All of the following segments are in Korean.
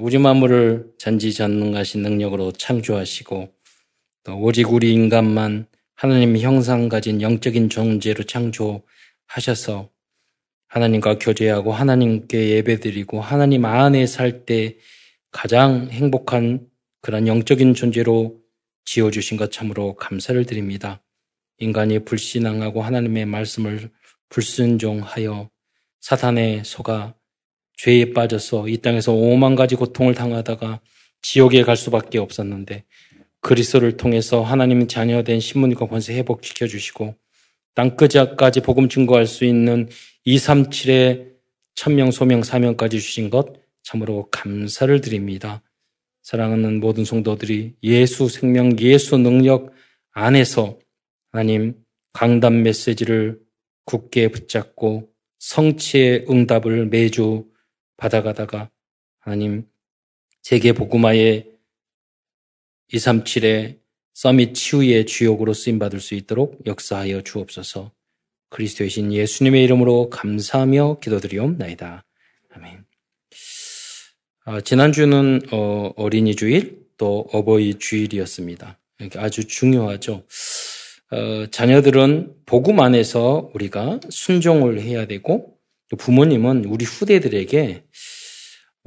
우주 만물을 전지전능하신 능력으로 창조하시고 또 오직 우리 인간만 하나님 형상 가진 영적인 존재로 창조하셔서 하나님과 교제하고 하나님께 예배드리고 하나님 안에 살 때 가장 행복한 그런 영적인 존재로 지어주신 것 참으로 감사를 드립니다. 인간이 불신앙하고 하나님의 말씀을 불순종하여 사탄의 속아 죄에 빠져서 이 땅에서 오만 가지 고통을 당하다가 지옥에 갈 수밖에 없었는데 그리스도를 통해서 하나님 자녀된 신문과 권세 회복시켜 주시고 땅끝까지 복음 증거할 수 있는 237의 천명 소명 사명까지 주신 것 참으로 감사를 드립니다. 사랑하는 모든 성도들이 예수 생명 예수 능력 안에서 하나님 강단 메시지를 굳게 붙잡고 성취의 응답을 매주 받아가다가 하나님 세계 복음화의 237의 서밋 치유의 주역으로 쓰임받을 수 있도록 역사하여 주옵소서 그리스도의 신 예수님의 이름으로 감사하며 기도드리옵나이다. 아멘. 아, 지난주는 어, 어린이 주일 또 어버이 주일이었습니다. 아주 중요하죠. 어, 자녀들은 복음 안에서 우리가 순종을 해야 되고 부모님은 우리 후대들에게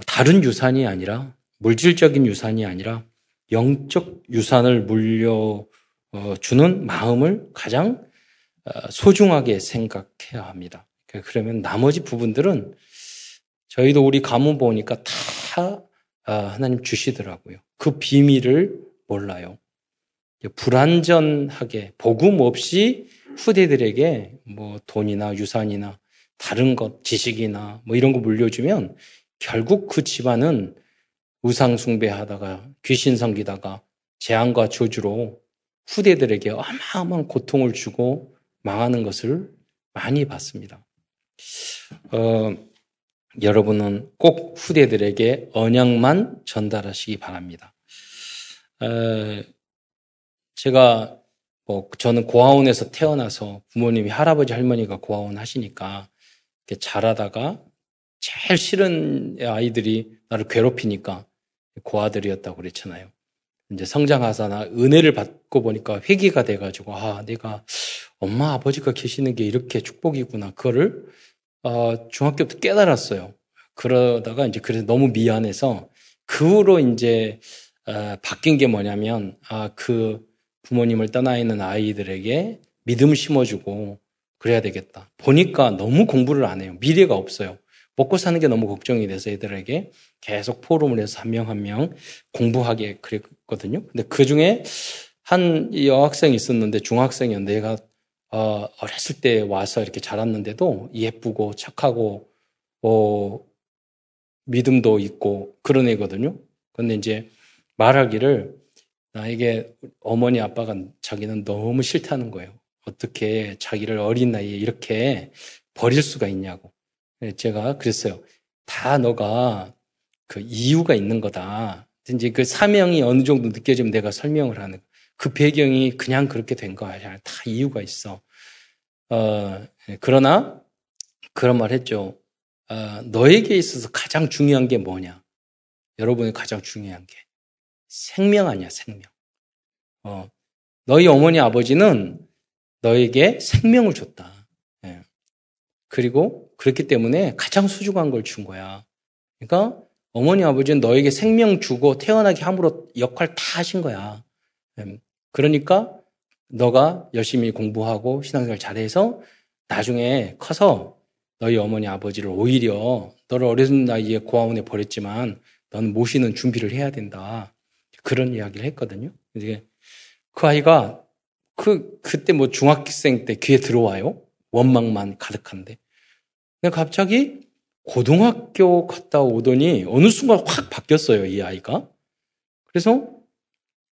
다른 유산이 아니라 물질적인 유산이 아니라 영적 유산을 물려주는 마음을 가장 어, 소중하게 생각해야 합니다. 그러면 나머지 부분들은 저희도 우리 가문 보니까 다 어, 하나님 주시더라고요. 그 비밀을 몰라요. 불완전하게 복음 없이 후대들에게 뭐 돈이나 유산이나 다른 것, 지식이나 뭐 이런 거 물려주면 결국 그 집안은 우상숭배하다가 귀신 섬기다가 재앙과 저주로 후대들에게 어마어마한 고통을 주고 망하는 것을 많이 봤습니다. 어, 여러분은 꼭 후대들에게 언약만 전달하시기 바랍니다. 어, 제가 뭐 저는 고아원에서 태어나서 부모님이 할아버지 할머니가 고아원 하시니까 자라다가 제일 싫은 아이들이 나를 괴롭히니까 고아들이었다고 그랬잖아요. 이제 성장하사나 은혜를 받고 보니까 회개가 돼가지고 아 내가 엄마 아버지가 계시는 게 이렇게 축복이구나 그거를 어, 중학교 때 깨달았어요. 그러다가 이제 그래서 너무 미안해서 그 후로 이제 어, 바뀐 게 뭐냐면 아 그 부모님을 떠나 있는 아이들에게 믿음 심어주고 그래야 되겠다. 보니까 너무 공부를 안 해요. 미래가 없어요. 먹고 사는 게 너무 걱정이 돼서 애들에게 계속 포럼을 해서 한명 한 명 공부하게 그랬거든요. 근데 그 중에 한 여학생이 있었는데 중학생이었는데 얘가 어, 어렸을 때 와서 이렇게 자랐는데도 예쁘고 착하고 어, 믿음도 있고 그런 애거든요. 근데 이제 말하기를 나에게 어머니 아빠가 자기는 너무 싫다는 거예요. 어떻게 자기를 어린 나이에 이렇게 버릴 수가 있냐고. 네, 제가 그랬어요. 다 너가 그 이유가 있는 거다. 이제 그 사명이 어느 정도 느껴지면 내가 설명을 하는 그 배경이 그냥 그렇게 된 거 아니야. 다 이유가 있어. 어, 네, 그러나 그런 말 했죠. 어, 너에게 있어서 가장 중요한 게 뭐냐? 여러분이 가장 중요한 게 생명 아니야, 생명. 어, 너희 어머니 아버지는 너에게 생명을 줬다. 예. 그리고 그렇기 때문에 가장 소중한 걸 준 거야. 그러니까 어머니 아버지는 너에게 생명 주고 태어나게 함으로 역할 다 하신 거야. 예. 그러니까 너가 열심히 공부하고 신앙생활 잘해서 나중에 커서 너희 어머니 아버지를 오히려 너를 어린 나이에 고아원에 버렸지만 너는 모시는 준비를 해야 된다. 그런 이야기를 했거든요. 이제 그 아이가 그, 그때 뭐 중학생 때 귀에 들어와요. 원망만 가득한데. 근데 갑자기 고등학교 갔다 오더니 어느 순간 확 바뀌었어요, 이 아이가. 그래서,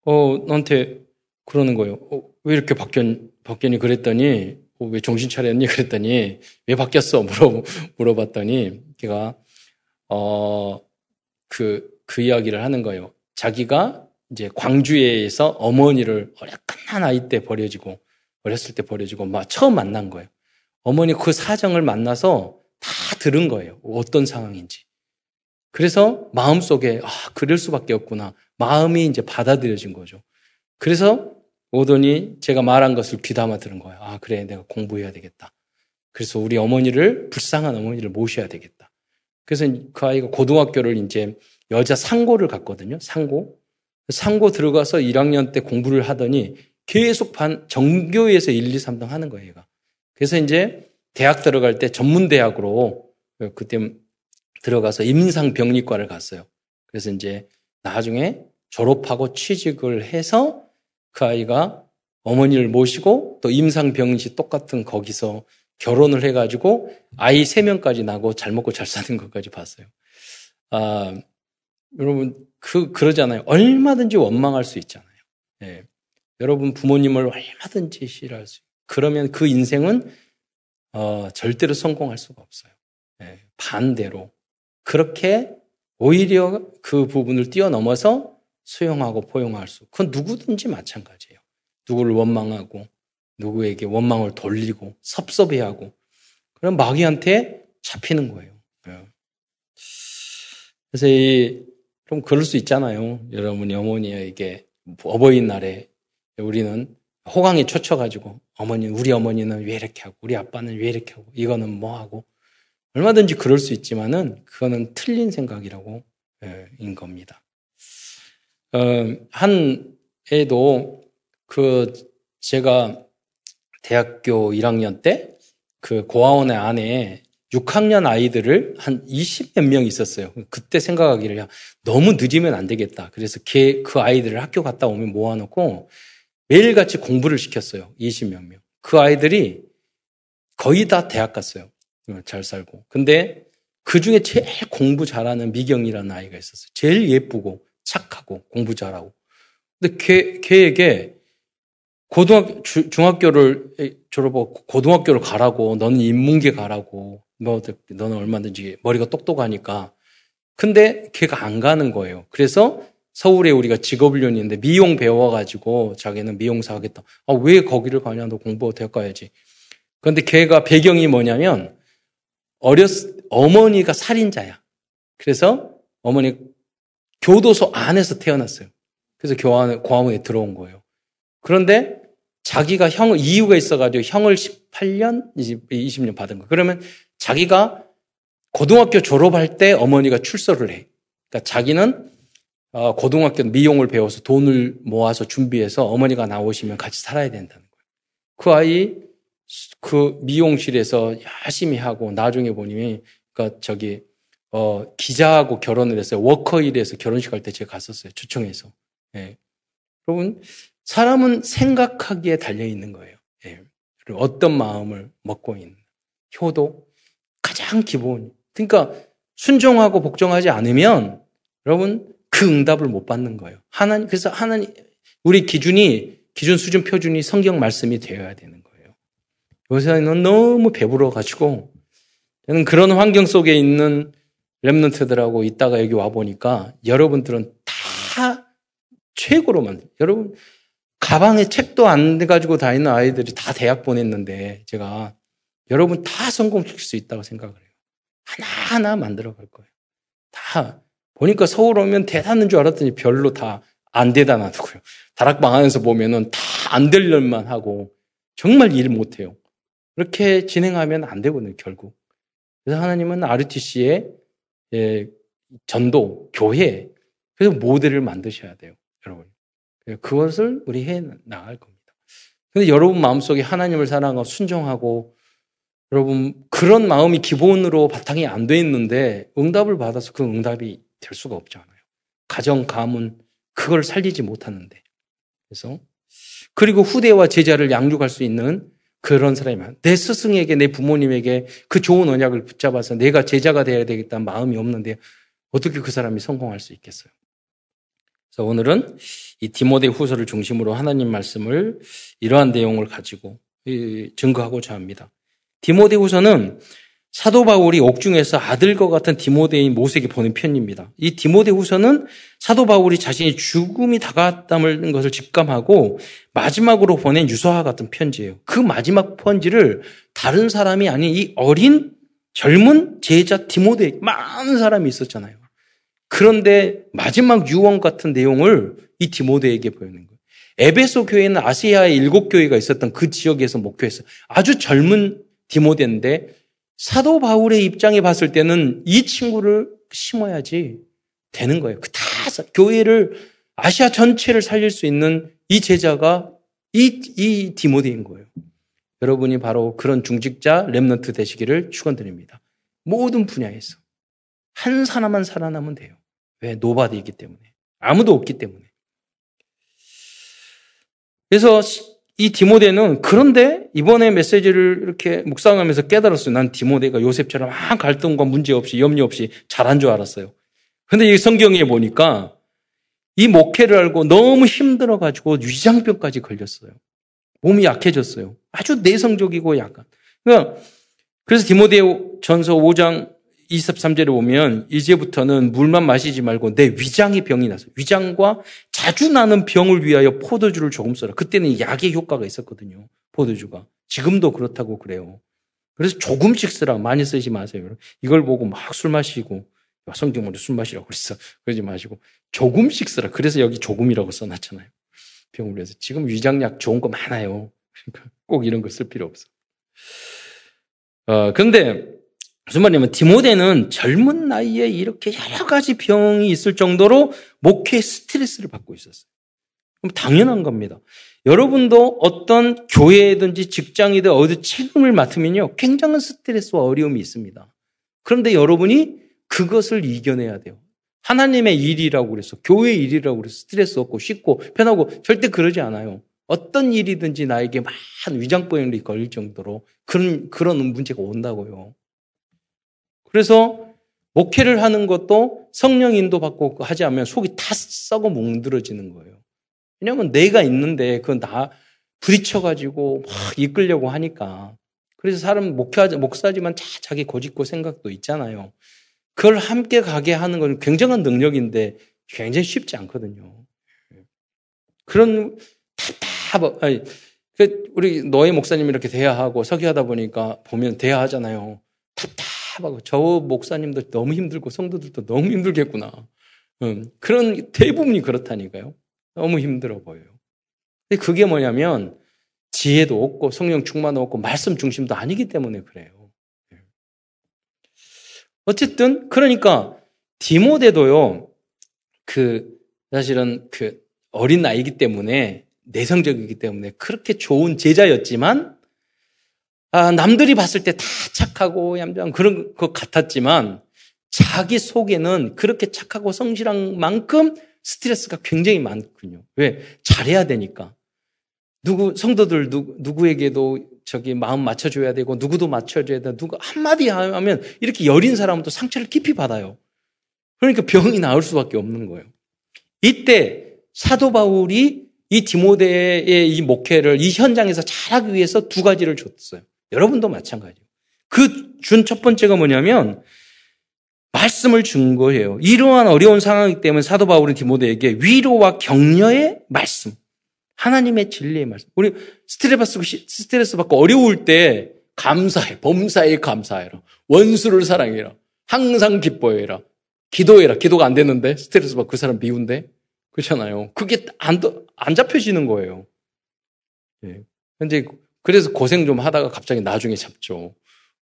어, 나한테 그러는 거예요. 어, 왜 이렇게 바뀌었, 바뀌니? 그랬더니, 어, 왜 정신 차렸니? 그랬더니, 왜 바뀌었어? 물어, 물어봤더니, 걔가, 어, 그, 그 이야기를 하는 거예요. 자기가 이제 광주에서 어머니를 어려한 아이 때 버려지고 어렸을 때 버려지고 막 처음 만난 거예요. 어머니 그 사정을 만나서 다 들은 거예요. 어떤 상황인지. 그래서 마음속에 아, 그럴 수밖에 없구나. 마음이 이제 받아들여진 거죠. 그래서 오더니 제가 말한 것을 귀담아 들은 거예요. 아, 그래. 내가 공부해야 되겠다. 그래서 우리 어머니를 불쌍한 어머니를 모셔야 되겠다. 그래서 그 아이가 고등학교를 이제 여자 상고를 갔거든요. 상고. 상고 들어가서 1학년 때 공부를 하더니 계속 반, 정교에서 1, 2, 3등 하는 거예요, 얘가. 그래서 이제 대학 들어갈 때 전문대학으로 그때 들어가서 임상병리과를 갔어요. 그래서 이제 나중에 졸업하고 취직을 해서 그 아이가 어머니를 모시고 또 임상병시 똑같은 거기서 결혼을 해가지고 아이 세 명까지 나고 잘 먹고 잘 사는 것까지 봤어요. 아, 여러분, 그, 그러잖아요. 얼마든지 원망할 수 있잖아요. 예. 여러분 부모님을 얼마든지 싫어할 수, 그러면 그 인생은, 어, 절대로 성공할 수가 없어요. 예. 반대로. 그렇게 오히려 그 부분을 뛰어넘어서 수용하고 포용할 수. 그건 누구든지 마찬가지예요. 누구를 원망하고, 누구에게 원망을 돌리고, 섭섭해하고, 그럼 마귀한테 잡히는 거예요. 예. 그래서 이, 좀 그럴 수 있잖아요. 여러분이 어머니에게 어버이날에 우리는 호강에 쫓혀가지고 어머니, 우리 어머니는 왜 이렇게 하고, 우리 아빠는 왜 이렇게 하고, 이거는 뭐 하고, 얼마든지 그럴 수 있지만은 그거는 틀린 생각이라고 예, 인 겁니다. 어, 한 애도 그 제가 대학교 1학년 때 그 고아원의 안에 6학년 아이들을 한 20몇 명 있었어요. 그때 생각하기를 야, 너무 늦으면 안 되겠다. 그래서 걔, 그 아이들을 학교 갔다 오면 모아놓고 매일같이 공부를 시켰어요. 20몇 명. 그 아이들이 거의 다 대학 갔어요. 어, 잘 살고. 근데 그 중에 제일 공부 잘하는 미경이라는 아이가 있었어요. 제일 예쁘고 착하고 공부 잘하고. 근데 걔, 걔에게 고등학교, 중학교를 졸업하고 고등학교를 가라고, 너는 인문계 가라고, 뭐, 너는 얼마든지 머리가 똑똑하니까. 근데 걔가 안 가는 거예요. 그래서 서울에 우리가 직업훈련이 있는데 미용 배워가지고 자기는 미용사 하겠다. 아, 왜 거기를 가냐? 너 공부 대학 가야지. 그런데 걔가 배경이 뭐냐면 어렸, 어머니가 살인자야. 그래서 어머니 교도소 안에서 태어났어요. 그래서 교환, 고아원에 들어온 거예요. 그런데 자기가 형, 이유가 있어가지고 형을 18년, 20년 받은 거. 그러면 자기가 고등학교 졸업할 때 어머니가 출소를 해. 그러니까 자기는 어, 고등학교 미용을 배워서 돈을 모아서 준비해서 어머니가 나오시면 같이 살아야 된다는 거예요. 그 아이 그 미용실에서 열심히 하고 나중에 보니 그러니까 저기 어, 기자하고 결혼을 했어요. 워커힐에서 결혼식 할 때 제가 갔었어요. 초청해서. 예. 여러분 사람은 생각하기에 달려 있는 거예요. 예. 그리고 어떤 마음을 먹고 있는 효도 가장 기본. 그러니까 순종하고 복종하지 않으면 여러분 그 응답을 못 받는 거예요. 하나님 그래서 하나님 우리 기준이 기준 수준 표준이 성경 말씀이 되어야 되는 거예요. 요새는 너무 배불러 가지고 저는 그런 환경 속에 있는 랩런트들하고 있다가 여기 와 보니까 여러분들은 다 최고로 만 여러분 가방에 책도 안 가지고 다니는 아이들이 다 대학 보냈는데 제가 여러분 다 성공시킬 수 있다고 생각을 해요. 하나하나 만들어 갈 거예요. 다 보니까 서울 오면 대단한 줄 알았더니 별로 다 안 대단하더고요. 다락방 안에서 보면은 다 안 될 일만 하고 정말 일 못해요. 그렇게 진행하면 안 되거든요, 결국. 그래서 하나님은 RTC의 예, 전도, 교회, 그래서 모델을 만드셔야 돼요, 여러분. 그것을 우리 해 나갈 겁니다. 근데 여러분 마음속에 하나님을 사랑하고 순종하고 여러분 그런 마음이 기본으로 바탕이 안 돼 있는데 응답을 받아서 그 응답이 될 수가 없잖아요. 가정, 가문 그걸 살리지 못하는데. 그래서 그리고 후대와 제자를 양육할 수 있는 그런 사람이 많아. 내 스승에게 내 부모님에게 그 좋은 언약을 붙잡아서 내가 제자가 되어야 되겠다는 마음이 없는데 어떻게 그 사람이 성공할 수 있겠어요? 그래서 오늘은 이 디모데 후서를 중심으로 하나님 말씀을 이러한 내용을 가지고 증거하고자 합니다. 디모데 후서는 사도 바울이 옥중에서 아들과 같은 디모데인 모세에게 보낸 편입니다. 이 디모데 후서는 사도 바울이 자신이 죽음이 다가왔다는 것을 직감하고 마지막으로 보낸 유서와 같은 편지예요. 그 마지막 편지를 다른 사람이 아닌 이 어린 젊은 제자 디모데 많은 사람이 있었잖아요. 그런데 마지막 유언 같은 내용을 이 디모데에게 보이는 거예요. 에베소 교회는 아시아의 일곱 교회가 있었던 그 지역에서 목회했어요. 아주 젊은 디모데인데 사도 바울의 입장에 봤을 때는 이 친구를 심어야지 되는 거예요. 그 다 교회를 아시아 전체를 살릴 수 있는 이 제자가 이, 이 디모데인 거예요. 여러분이 바로 그런 중직자 Remnant 되시기를 축원드립니다. 모든 분야에서 한 사람만 살아남으면 돼요. 왜? nobody이기 때문에. 아무도 없기 때문에. 그래서 이 디모데는 그런데 이번에 메시지를 이렇게 묵상하면서 깨달았어요. 난 디모데가 요셉처럼 아 갈등과 문제 없이 염려 없이 자란 줄 알았어요. 근데 이 성경에 보니까 이 목회를 알고 너무 힘들어가지고 위장병까지 걸렸어요. 몸이 약해졌어요. 아주 내성적이고 약간. 그러니까 그래서 디모데 전서 5장 23절에 보면 이제부터는 물만 마시지 말고 내 위장이 병이 났어요. 위장과 자주 나는 병을 위하여 포도주를 조금 써라. 그때는 약의 효과가 있었거든요. 포도주가. 지금도 그렇다고 그래요. 그래서 조금씩 쓰라. 많이 쓰지 마세요. 이걸 보고 막 술 마시고 성경으로 술 마시라고 그랬어. 그러지 마시고 조금씩 쓰라. 그래서 여기 조금이라고 써놨잖아요. 병을 위해서. 지금 위장약 좋은 거 많아요. 그러니까 꼭 이런 거 쓸 필요 없어. 어, 근데 무슨 말이냐면 디모데는 젊은 나이에 이렇게 여러 가지 병이 있을 정도로 목회 스트레스를 받고 있었어요. 그럼 당연한 겁니다. 여러분도 어떤 교회든지 직장이든 어디 책임을 맡으면요. 굉장한 스트레스와 어려움이 있습니다. 그런데 여러분이 그것을 이겨내야 돼요. 하나님의 일이라고 그래서 교회 일이라고 그래서 스트레스 없고 쉽고 편하고 절대 그러지 않아요. 어떤 일이든지 나에게 많은 위장병이 걸릴 정도로 그런 그런 문제가 온다고요. 그래서 목회를 하는 것도 성령 인도 받고 하지 않으면 속이 다 썩어 뭉들어지는 거예요. 왜냐하면 내가 있는데 그건 다 부딪혀가지고 막 이끌려고 하니까. 그래서 사람 목회하지, 목사지만 자기 고집고 생각도 있잖아요. 그걸 함께 가게 하는 건 굉장한 능력인데 굉장히 쉽지 않거든요. 그런 답답, 아니, 그 우리 너의 목사님 이렇게 대화하고 서기하다 보니까 보면 대화하잖아요. 답답 답답하고 저 목사님도 너무 힘들고 성도들도 너무 힘들겠구나. 음, 그런 대부분이 그렇다니까요. 너무 힘들어 보여요. 근데 그게 뭐냐면 지혜도 없고 성령 충만도 없고 말씀 중심도 아니기 때문에 그래요. 예. 어쨌든 그러니까 디모데도요. 그 사실은 그 어린 나이기 때문에 내성적이기 때문에 그렇게 좋은 제자였지만 아, 남들이 봤을 때 다 착하고 얌전 그런 것 같았지만 자기 속에는 그렇게 착하고 성실한 만큼 스트레스가 굉장히 많군요. 왜? 잘해야 되니까. 누구, 성도들 누구, 누구에게도 저기 마음 맞춰줘야 되고, 누구도 맞춰줘야 돼. 누구 한마디 하면 이렇게 여린 사람은 또 상처를 깊이 받아요. 그러니까 병이 나을 수밖에 없는 거예요. 이때 사도 바울이 이 디모데의 이 목회를 이 현장에서 잘하기 위해서 두 가지를 줬어요. 여러분도 마찬가지예요. 그 준 첫 번째가 뭐냐면 말씀을 준 거예요. 이러한 어려운 상황이기 때문에 사도 바울은 디모데에게 위로와 격려의 말씀, 하나님의 진리의 말씀. 우리 스트레스, 스트레스 받고 어려울 때 감사해, 범사에 감사해라. 원수를 사랑해라. 항상 기뻐해라. 기도해라. 기도가 안 되는데 스트레스 받고 그 사람 미운데 그렇잖아요. 그게 안, 안 잡혀지는 거예요. 예. 현재 그래서 고생 좀 하다가 갑자기 나중에 잡죠.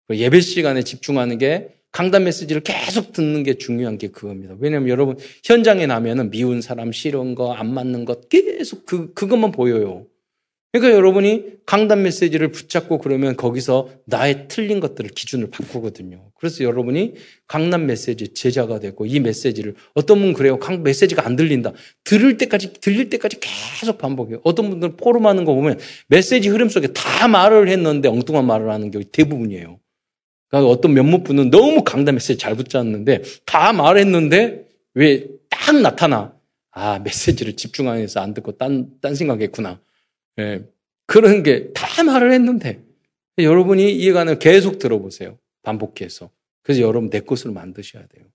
그 예배 시간에 집중하는 게 강단 메시지를 계속 듣는 게 중요한 게 그겁니다. 왜냐하면 여러분 현장에 나면은 미운 사람 싫은 거 안 맞는 것 계속 그 그것만 보여요. 그러니까 여러분이 강단 메시지를 붙잡고 그러면 거기서 나의 틀린 것들을 기준을 바꾸거든요. 그래서 여러분이 강남 메시지 제자가 되고 이 메시지를 어떤 분은 그래요. 강 메시지가 안 들린다. 들을 때까지 들릴 때까지 계속 반복해요. 어떤 분들은 포럼하는 거 보면 메시지 흐름 속에 다 말을 했는데 엉뚱한 말을 하는 게 대부분이에요. 그러니까 어떤 몇몇 분은 너무 강단 메시지 잘 붙잡는데 다 말했는데 왜 딱 나타나? 아 메시지를 집중해서 안 듣고 딴 딴 생각했구나. 예, 그런 게 다 말을 했는데 여러분이 이해가 안 계속 들어보세요. 반복해서. 그래서 여러분 내 것으로 만드셔야 돼요.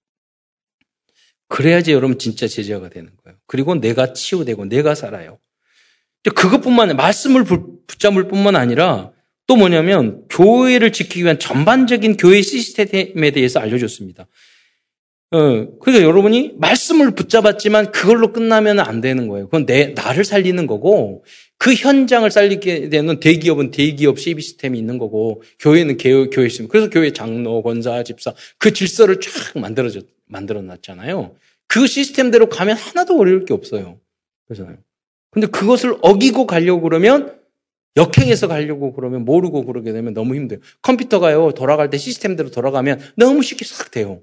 그래야지 여러분 진짜 제자가 되는 거예요. 그리고 내가 치유되고 내가 살아요. 그것뿐만 아니라 말씀을 붙잡을 뿐만 아니라 또 뭐냐면 교회를 지키기 위한 전반적인 교회 시스템에 대해서 알려줬습니다. 어, 그러니까 여러분이 말씀을 붙잡았지만 그걸로 끝나면 안 되는 거예요. 그건 내, 나를 살리는 거고, 그 현장을 살리게 되는 대기업은 대기업 시스템이 있는 거고, 교회는 교회, 교회 시스템. 그래서 교회 장로, 권사, 집사, 그 질서를 쫙 만들어져, 만들어 놨잖아요. 그 시스템대로 가면 하나도 어려울 게 없어요. 그렇잖아요. 근데 그것을 어기고 가려고 그러면 역행해서 가려고 그러면 모르고 그러게 되면 너무 힘들어요. 컴퓨터가요, 돌아갈 때 시스템대로 돌아가면 너무 쉽게 싹 돼요.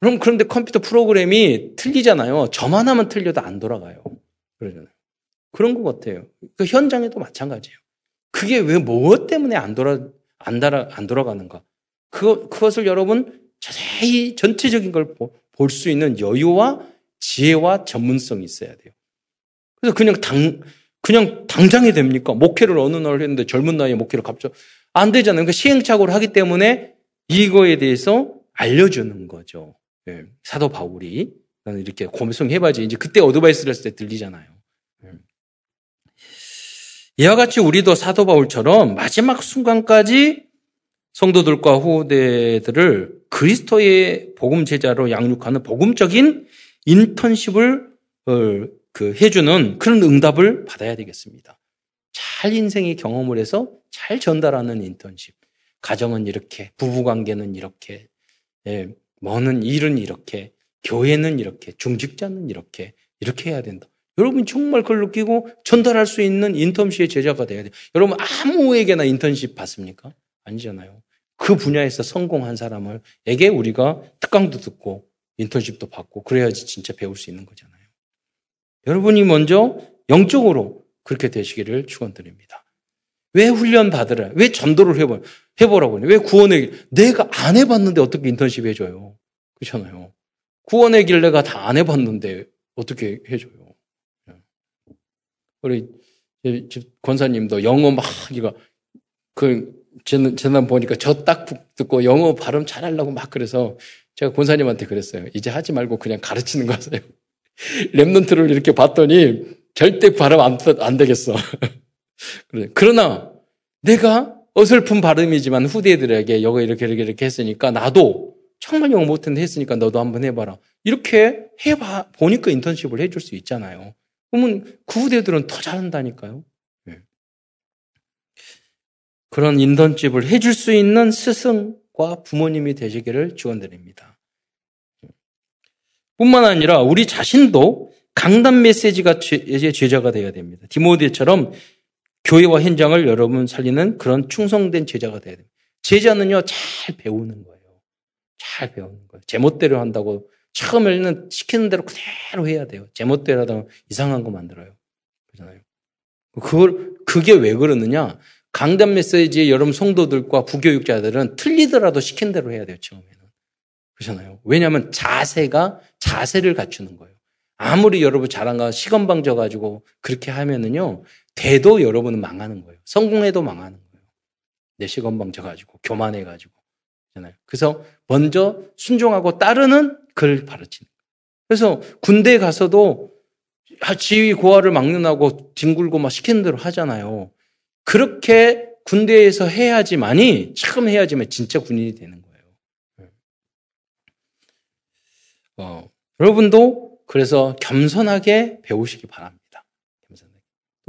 그럼 그런데 컴퓨터 프로그램이 틀리잖아요. 저만 하면 틀려도 안 돌아가요. 그러잖아요. 그런 것 같아요. 그 현장에도 마찬가지예요. 그게 왜 무엇 때문에 안 돌아 안 달아 안 돌아가는가? 그 그것을 여러분 자세히 전체적인 걸 볼 수 있는 여유와 지혜와 전문성이 있어야 돼요. 그래서 그냥 당 그냥 당장에 됩니까? 목회를 어느 날 했는데 젊은 나이에 목회를 갑자기 안 되잖아요. 그러니까 시행착오를 하기 때문에 이거에 대해서 알려주는 거죠. 예, 사도 바울이 나는 이렇게 고매성 해봐야지 이제 그때 어드바이스를 했을 때 들리잖아요. 예. 이와 같이 우리도 사도 바울처럼 마지막 순간까지 성도들과 후대들을 그리스도의 복음 제자로 양육하는 복음적인 인턴십을 어, 그 해주는 그런 응답을 받아야 되겠습니다. 잘 인생의 경험을 해서 잘 전달하는 인턴십. 가정은 이렇게, 부부관계는 이렇게, 예, 뭐는 일은 이렇게, 교회는 이렇게, 중직자는 이렇게, 이렇게 해야 된다. 여러분 정말 그걸 느끼고 전달할 수 있는 인턴십의 제자가 돼야 돼요. 여러분 아무에게나 인턴십 받습니까? 아니잖아요. 그 분야에서 성공한 사람을에게 우리가 특강도 듣고 인턴십도 받고 그래야지 진짜 배울 수 있는 거잖아요. 여러분이 먼저 영적으로 그렇게 되시기를 축원드립니다. 왜 훈련 받으라? 왜 전도를 해보, 해보라고 하냐? 왜 구원의 길? 내가 안 해봤는데 어떻게 인턴십 해줘요? 그렇잖아요. 구원의 길 내가 다 안 해봤는데 어떻게 해줘요? 우리 권사님도 영어 막 이거 그 재난 보니까 저 딱 듣고 영어 발음 잘하려고 막 그래서 제가 권사님한테 그랬어요. 이제 하지 말고 그냥 가르치는 거 하세요. 랩런트를 이렇게 봤더니 절대 발음 안, 안 되겠어. 그러나 내가 어설픈 발음이지만 후대들에게 영어 이렇게 이렇게 이렇게 했으니까 나도 정말 영어 못했는데 했으니까 너도 한번 해봐라. 이렇게 해봐 보니까 인턴십을 해줄 수 있잖아요. 그러면 그 후대들은 더 잘한다니까요. 네. 그런 인턴십을 해줄 수 있는 스승과 부모님이 되시기를 축원드립니다. 뿐만 아니라 우리 자신도 강단 메시지가 제자가 되어야 됩니다. 디모데처럼 교회와 현장을 여러분 살리는 그런 충성된 제자가 되어야 됩니다. 제자는요, 잘 배우는 거예요. 잘 배우는 거예요. 제멋대로 한다고 처음에는 시키는 대로 그대로 해야 돼요. 제멋대로 하다가 이상한 거 만들어요. 그렇잖아요. 그걸, 그게 왜 그러느냐? 강단 메시지에 여러분 성도들과 부교육자들은 틀리더라도 시킨 대로 해야 돼요, 처음에는. 그렇잖아요. 왜냐하면 자세가 자세를 갖추는 거예요. 아무리 여러분 잘한가 시건방 져 가지고 그렇게 하면은요, 돼도 여러분은 망하는 거예요. 성공해도 망하는 거예요. 내 시건방 져 가지고, 교만해 가지고. 잖아요. 그래서 먼저 순종하고 따르는 그걸 가르치는 거예요. 그래서 군대에 가서도 지휘 고하를 막론하고 뒹굴고 막 시키는 대로 하잖아요. 그렇게 군대에서 해야지만이, 처음 해야지만 진짜 군인이 되는 거예요. 어, 여러분도 그래서 겸손하게 배우시기 바랍니다.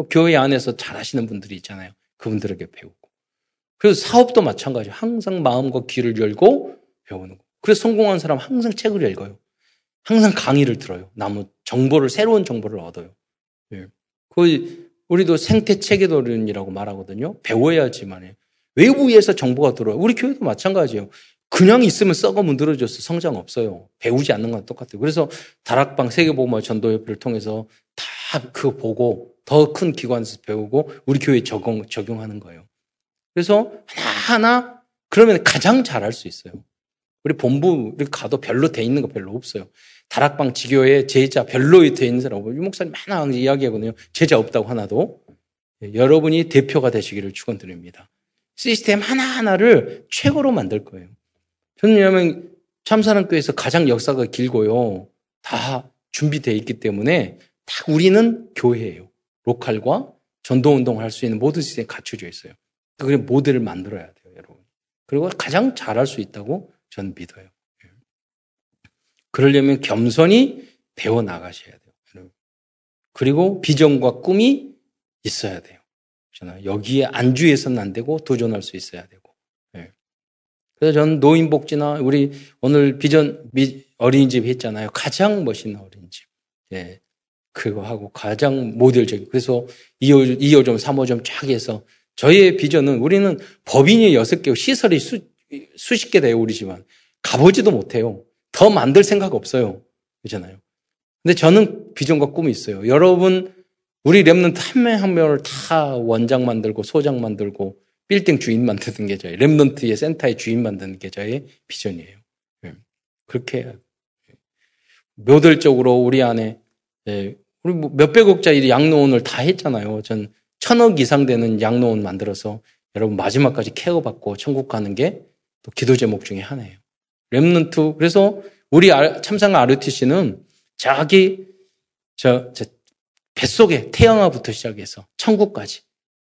또 교회 안에서 잘하시는 분들이 있잖아요. 그분들에게 배우고. 그래서 사업도 마찬가지. 항상 마음과 귀를 열고 배우는 거. 그래서 성공한 사람 항상 책을 읽어요. 항상 강의를 들어요. 나무 정보를 새로운 정보를 얻어요. 예. 그 우리도 생태 체계도론이라고 말하거든요. 배워야지만 해. 외부에서 정보가 들어요. 우리 교회도 마찬가지예요. 그냥 있으면 썩어 문드러져서 성장 없어요. 배우지 않는 건 똑같아요. 그래서 다락방 세계보험화 전도협회를 통해서 다 그거 보고 더 큰 기관에서 배우고 우리 교회에 적용, 적용하는 거예요. 그래서 하나하나 그러면 가장 잘할 수 있어요. 우리 본부 이렇게 가도 별로 돼 있는 거 별로 없어요. 다락방 지교에 제자 별로 돼 있는 사람 없고 목사님 많아 이야기하거든요. 제자 없다고 하나도. 예, 여러분이 대표가 되시기를 축원드립니다. 시스템 하나하나를 최고로 만들 거예요. 저는 왜냐하면 참사랑교회에서 가장 역사가 길고요. 다 준비되어 있기 때문에 딱 우리는 교회예요. 로컬과 전도운동을 할 수 있는 모든 시스템이 갖춰져 있어요. 그 모델을 만들어야 돼요, 여러분. 그리고 가장 잘할 수 있다고 저는 믿어요. 예. 그러려면 겸손히 배워 나가셔야 돼요. 그리고 비전과 꿈이 있어야 돼요. 여기에 안주해서는 안 되고 도전할 수 있어야 되고. 예. 그래서 저는 노인복지나 우리 오늘 비전 어린이집 했잖아요. 가장 멋있는 어린이집. 예. 그거 하고 가장 모델적인. 그래서 2호, 2호점, 3호점 쫙 해서 저희의 비전은 우리는 법인이 6개, 시설이 수, 수십 개 돼요, 우리 집안. 가보지도 못해요. 더 만들 생각 없어요. 그렇잖아요. 근데 저는 비전과 꿈이 있어요. 여러분, 우리 랩런트 한명한 명을 다 원장 만들고 소장 만들고 빌딩 주인 만드는 게 저희 Remnant의 센터의 주인 만드는 게 저의 비전이에요. 예. 그렇게 해야 모델적으로 우리 안에 예, 우리 뭐 몇백억짜리 양로원을 다 했잖아요. 전 천억 이상 되는 양로원 만들어서 여러분 마지막까지 care받고 천국 가는 게 또 기도 제목 중에 하나예요. Remnant 그래서 우리 참상 RUTC는 자기 저, 저 뱃속에 태양아부터 시작해서 천국까지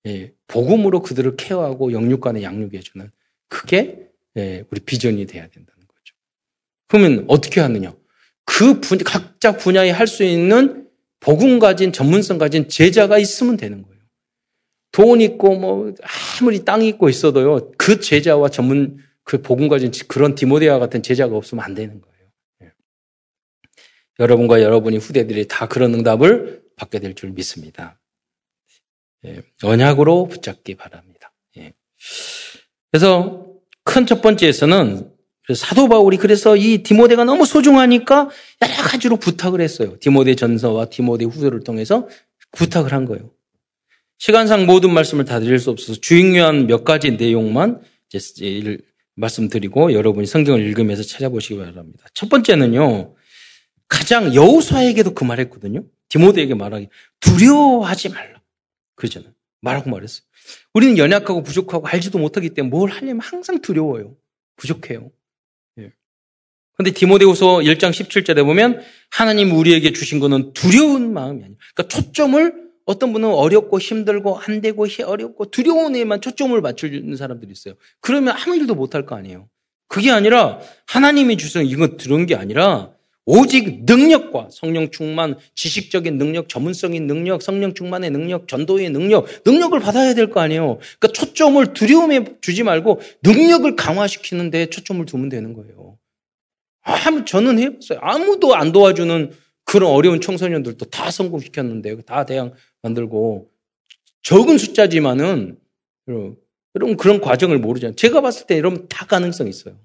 예, 복음으로 그들을 케어하고 영육간에 양육해주는 그게 예, 우리 비전이 돼야 된다는 거죠. 그러면 어떻게 하느냐? 그 분, 각자 분야에 할 수 있는 복음 가진 전문성 가진 제자가 있으면 되는 거예요. 돈 있고 뭐 아무리 땅이 있고 있어도요 그 제자와 전문 그 복음 가진 그런 디모데와 같은 제자가 없으면 안 되는 거예요. 예. 여러분과 여러분이 후대들이 다 그런 응답을 받게 될 줄 믿습니다. 예, 언약으로 붙잡기 바랍니다. 예. 그래서 큰 첫 번째에서는 사도 바울이 그래서 이 디모데가 너무 소중하니까 여러 가지로 부탁을 했어요. 디모데 전서와 디모데 후서를 통해서 부탁을 한 거예요. 시간상 모든 말씀을 다 드릴 수 없어서 중요한 몇 가지 내용만 이제 말씀드리고 여러분이 성경을 읽으면서 찾아보시기 바랍니다. 첫 번째는요. 가장 여우사에게도 그 말했거든요. 디모데에게 말하기 두려워하지 말라. 그러잖아요. 말하고 말했어요. 우리는 연약하고 부족하고 알지도 못하기 때문에 뭘 하려면 항상 두려워요. 부족해요. 예. 근데 디모데후서 1장 17절에 보면 하나님 우리에게 주신 거는 두려운 마음이 아니에요. 그러니까 초점을 어떤 분은 어렵고 힘들고 안 되고 어렵고 두려운 애만 초점을 맞추는 사람들이 있어요. 그러면 아무 일도 못할 거 아니에요. 그게 아니라 하나님이 주신 이거 들은 게 아니라 오직 능력과 성령 충만, 지식적인 능력, 전문성인 능력, 성령 충만의 능력, 전도의 능력, 능력을 받아야 될 거 아니에요. 그러니까 초점을 두려움에 주지 말고 능력을 강화시키는 데 초점을 두면 되는 거예요. 아무 저는 해봤어요. 아무도 안 도와주는 그런 어려운 청소년들도 다 성공시켰는데 다 대학 만들고 적은 숫자지만은 여러분 그런 과정을 모르잖아요. 제가 봤을 때 여러분 다 가능성 있어요.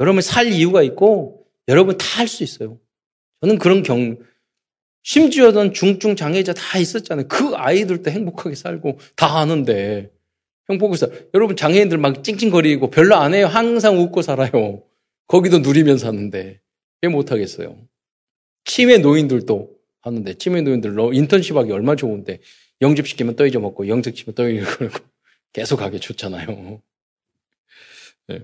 여러분 살 이유가 있고 여러분 다 할 수 있어요. 저는 그런 경, 심지어는 중증 장애자 다 있었잖아요. 그 아이들도 행복하게 살고 다 하는데 행복해서 여러분 장애인들 막 찡찡거리고 별로 안 해요. 항상 웃고 살아요. 거기도 누리면서 사는데 왜 못하겠어요? 치매 노인들도 하는데 치매 노인들 인턴십하기 얼마 좋은데 영접시키면 또 잊어먹고 영접시키면 또 잊어먹고 계속 하기 좋잖아요. 네.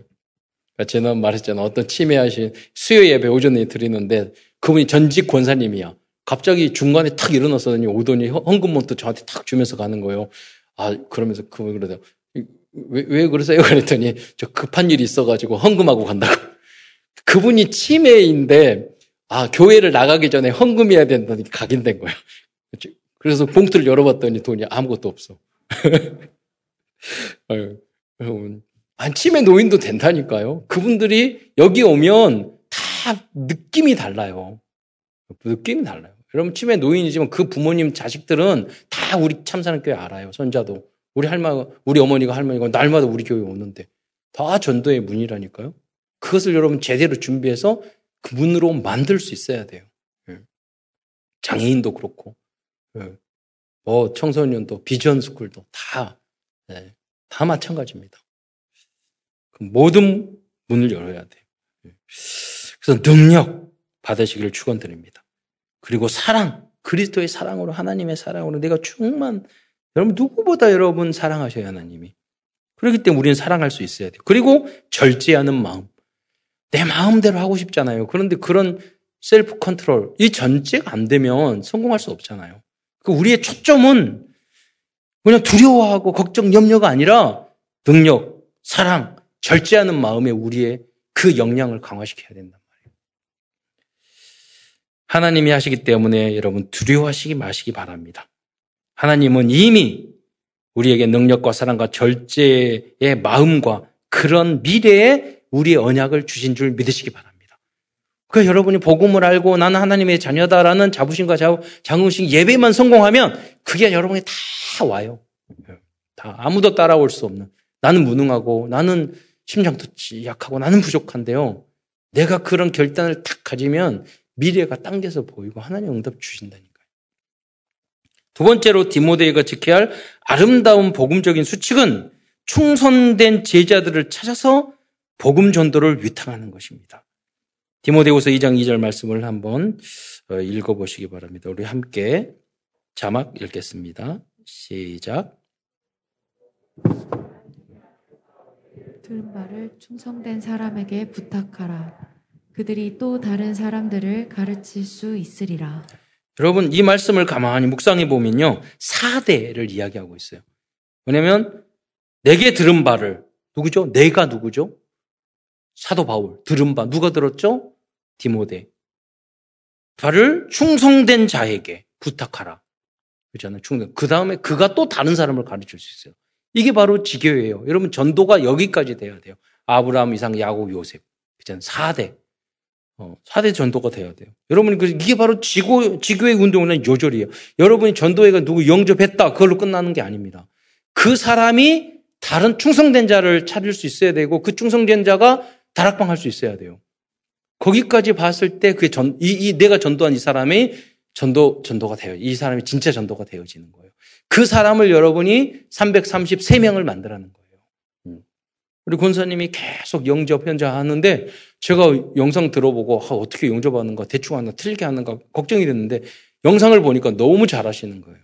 그러니까 지난 말했잖아. 어떤 치매하신 수요 예배 오전에 드리는데 그분이 전직 권사님이야. 갑자기 중간에 탁 일어났더니 오더니 헌금몬도 저한테 탁 주면서 가는 거예요. 아, 그러면서 그분 그러세요. 왜, 왜 그러세요? 그랬더니 저 급한 일이 있어가지고 헌금하고 간다고. 그분이 치매인데 아, 교회를 나가기 전에 헌금해야 된다니 각인된 거예요. 그래서 봉투를 열어봤더니 돈이 아무것도 없어. 여러분, 안침의 노인도 된다니까요. 그분들이 여기 오면 다 느낌이 달라요. 느낌이 달라요. 여러분 치매 노인이지만 그 부모님 자식들은 다 우리 참사는 교회 알아요. 손자도 우리 할머, 우리 어머니가 할머니가 날마다 우리 교회 오는데 다 전도의 문이라니까요. 그것을 여러분 제대로 준비해서 그 문으로 만들 수 있어야 돼요. 예. 장애인도 그렇고, 예. 뭐 청소년도 비전 스쿨도 다, 예. 다 마찬가지입니다. 그 모든 문을 열어야 돼요. 예. 그래서 능력 받으시기를 축원드립니다. 그리고 사랑, 그리스도의 사랑으로 하나님의 사랑으로 내가 충만 여러분 누구보다 여러분 사랑하셔야 하나님이. 그렇기 때문에 우리는 사랑할 수 있어야 돼요. 그리고 절제하는 마음. 내 마음대로 하고 싶잖아요. 그런데 그런 self control, 이 전제가 안 되면 성공할 수 없잖아요. 그 우리의 초점은 그냥 두려워하고 걱정, 염려가 아니라 능력, 사랑, 절제하는 마음에 우리의 그 역량을 강화시켜야 말이에요. 하나님이 하시기 때문에 여러분 두려워하시기 마시기 바랍니다. 하나님은 이미 우리에게 능력과 사랑과 절제의 마음과 그런 미래에 우리의 언약을 주신 줄 믿으시기 바랍니다. 그 여러분이 복음을 알고 나는 하나님의 자녀다라는 자부심과 자긍심 예배만 성공하면 그게 여러분이 다 와요. 다 아무도 따라올 수 없는 나는 무능하고 나는 심장도 약하고 나는 부족한데요. 내가 그런 결단을 탁 가지면 미래가 당겨서 보이고 하나님 응답 주신다니까요. 두 번째로 디모데이가 지켜야 할 아름다운 복음적인 수칙은 충성된 제자들을 찾아서 복음 전도를 위탁하는 것입니다. 디모데후서 2장 2절 말씀을 한번 어, 읽어 보시기 바랍니다. 우리 함께 자막 읽겠습니다. 시작. 들은 바를 충성된 사람에게 부탁하라. 그들이 또 다른 사람들을 가르칠 수 있으리라. 여러분, 이 말씀을 가만히 묵상해 보면요. 4대를 이야기하고 있어요. 왜냐면, 내게 들은 바를, 누구죠? 내가 누구죠? 사도 바울, 들은 바, 누가 들었죠? 디모데. 바를 충성된 자에게 부탁하라. 그렇잖아요. 충성. 그 다음에 그가 또 다른 사람을 가르칠 수 있어요. 이게 바로 지교예요. 여러분, 전도가 여기까지 돼야 돼요. 아브라함, 이상, 야곱, 요셉. 그잖아요. 4대. 어, 4대 전도가 돼야 돼요. 여러분이 그, 이게 바로 지고, 지교의 운동은 요절이에요. 여러분이 전도회가 누구 영접했다. 그걸로 끝나는 게 아닙니다. 그 사람이 다른 충성된 자를 찾을 수 있어야 되고 그 충성된 자가 다락방 할 수 있어야 돼요. 거기까지 봤을 때 그게 전, 이, 이 내가 전도한 이 사람이 전도, 전도가 되어, 이 사람이 진짜 전도가 되어지는 거예요. 그 사람을 여러분이 333명을 만들라는 거예요. 음. 우리 권사님이 계속 영접 현재 하는데 제가 영상 들어보고 아, 어떻게 영접하는가 대충 하나 틀리게 하는가 걱정이 됐는데 영상을 보니까 너무 잘하시는 거예요.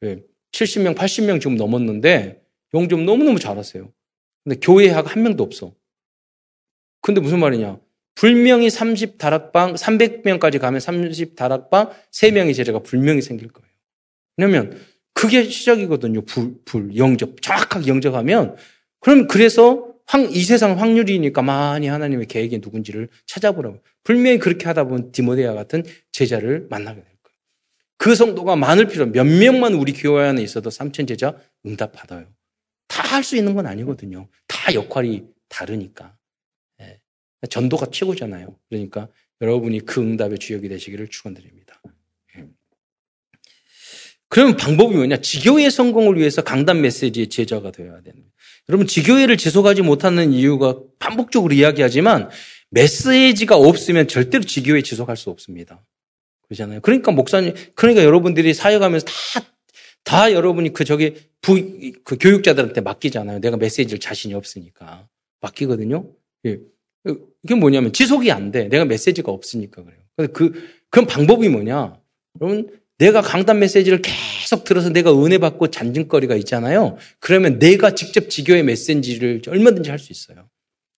네. 70명, 80명 지금 넘었는데 영접 너무너무 잘하세요. 근데 교회학 한 명도 없어. 근데 무슨 말이냐? 불명이 30 다락방, 300명까지 가면 30 다락방, 3명의 제자가 불명이 생길 거예요. 왜냐면 그게 시작이거든요. 불, 불, 영접. 정확하게 영접하면 그럼 그래서 황, 이 세상 확률이니까 많이 하나님의 계획이 누군지를 찾아보라고. 분명히 그렇게 하다 보면 디모데와 같은 제자를 만나게 될 거예요. 그 성도가 많을 필요, 몇 명만 우리 교회 안에 있어도 삼천 제자 응답 받아요. 다 할 수 있는 건 아니거든요. 다 역할이 다르니까. 예. 전도가 최고잖아요. 그러니까 여러분이 그 응답의 주역이 되시기를 축원드립니다. 그러면 방법이 뭐냐? 지교의 성공을 위해서 강단 메시지의 제자가 되어야 거예요. 여러분, 지교회를 지속하지 못하는 이유가 반복적으로 이야기하지만 메시지가 없으면 절대로 지교회 지속할 수 없습니다. 그러잖아요. 그러니까 목사님, 그러니까 여러분들이 사역하면서 다, 다 여러분이 그 저기 부, 그 교육자들한테 맡기잖아요. 내가 메시지를 자신이 없으니까. 맡기거든요. 예. 이게 뭐냐면 지속이 안 돼. 내가 메시지가 없으니까 그래요. 그, 그런 방법이 뭐냐? 여러분, 내가 강단 메시지를 계속 들어서 내가 은혜 받고 잔증거리가 있잖아요. 그러면 내가 직접 지교의 메시지를 얼마든지 할 수 있어요.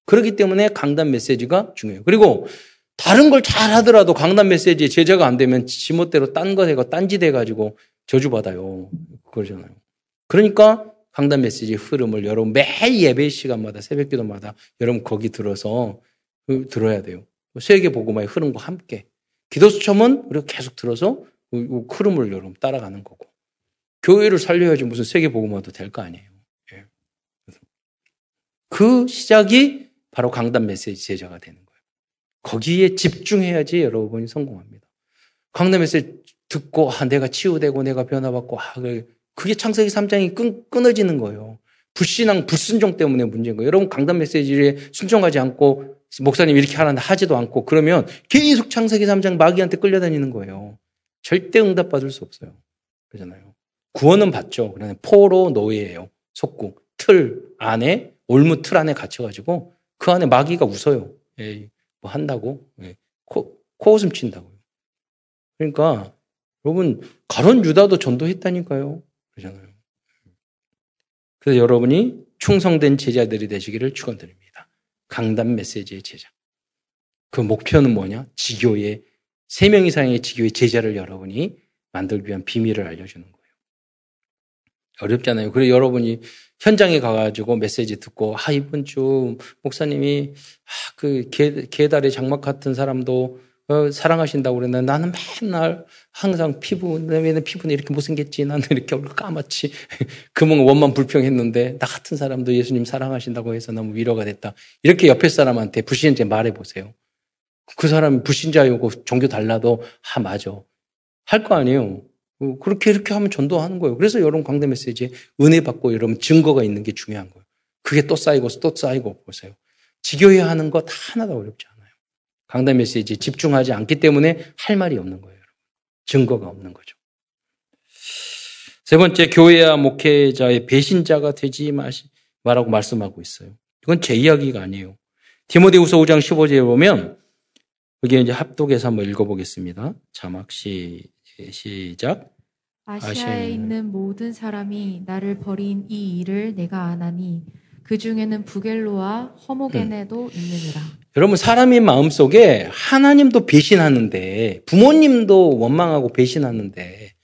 그렇기 때문에 강단 메시지가 중요해요. 그리고 다른 걸 잘 하더라도 강단 메시지에 제자가 안 되면 지멋대로 딴 거 해고 딴짓 해가지고 저주받아요. 그러잖아요. 그러니까 강단 메시지 흐름을 여러분 매일 예배 시간마다 새벽 기도마다 여러분 거기 들어서 그 들어야 돼요. 세계 복음화의 흐름과 함께. 기도 수첨은 우리가 계속 들어서 흐름을 여러분 따라가는 거고. 교회를 살려야지 무슨 세계 복음화도 될 거 아니에요. 예. 그 시작이 바로 강단 메시지 제자가 되는 거예요. 거기에 집중해야지 여러분이 성공합니다. 강단 메시지 듣고 아 내가 치유되고 내가 변화받고 아 그게 창세기 3장이 끊, 끊어지는 거예요. 불신앙, 불순종 때문에 문제인 거예요. 여러분 강단 메시지에 순종하지 않고 목사님 이렇게 하라는데 하지도 않고 그러면 계속 창세기 3장 마귀한테 끌려다니는 거예요. 절대 응답받을 수 없어요. 그러잖아요. 구원은 받죠. 그러나 포로 노예예요. 속국. 틀 안에, 올무 틀 안에 갇혀가지고 그 안에 마귀가 웃어요. 에이, 뭐 한다고? 예. 코, 코웃음 친다고요. 그러니까 여러분, 가론 유다도 전도했다니까요. 그러잖아요. 그래서 여러분이 충성된 제자들이 되시기를 축원드립니다. 강단 메시지의 제자. 그 목표는 뭐냐? 지교의 세 명 이상의 지교의 제자를 여러분이 만들기 위한 비밀을 알려주는 거예요. 어렵잖아요. 그래 여러분이 현장에 가가지고 메시지 듣고 아 이번 주 목사님이 아, 그 개, 개다리 장막 같은 사람도 어, 사랑하신다고 그랬는데 나는 맨날 항상 피부, 내 피부는 이렇게 못생겼지. 나는 이렇게 얼굴 까맣지. 그만 원만 불평했는데 나 같은 사람도 예수님 사랑하신다고 해서 너무 위로가 됐다. 이렇게 옆에 사람한테 불신자 말해 보세요. 그 사람이 불신자이고 종교 달라도 아 맞아. 할 거 아니에요. 어, 그렇게 이렇게 하면 전도하는 거예요. 그래서 여러분 강대 메시지에 은혜 받고 여러분 증거가 있는 게 중요한 거예요. 그게 또 쌓이고 또 쌓이고 보세요. 지교회 하는 거 다 하나도 어렵지 않아요. 강단 메시지에 집중하지 않기 때문에 할 말이 없는 거예요. 증거가 없는 거죠. 세 번째, 교회와 목회자의 배신자가 되지 마시, 말라고 말씀하고 있어요. 이건 제 이야기가 아니에요. 디모데후서 5장 15절에 보면 여기 이제 합독해서 한번 읽어보겠습니다. 자막 시, 시작. 아시아에, 있는 모든 사람이 나를 버린 이 일을 내가 아나니 그 중에는 부겔로와 허모게네도 음. 있느니라. 여러분 사람의 마음 속에 하나님도 배신하는데 부모님도 원망하고 배신하는데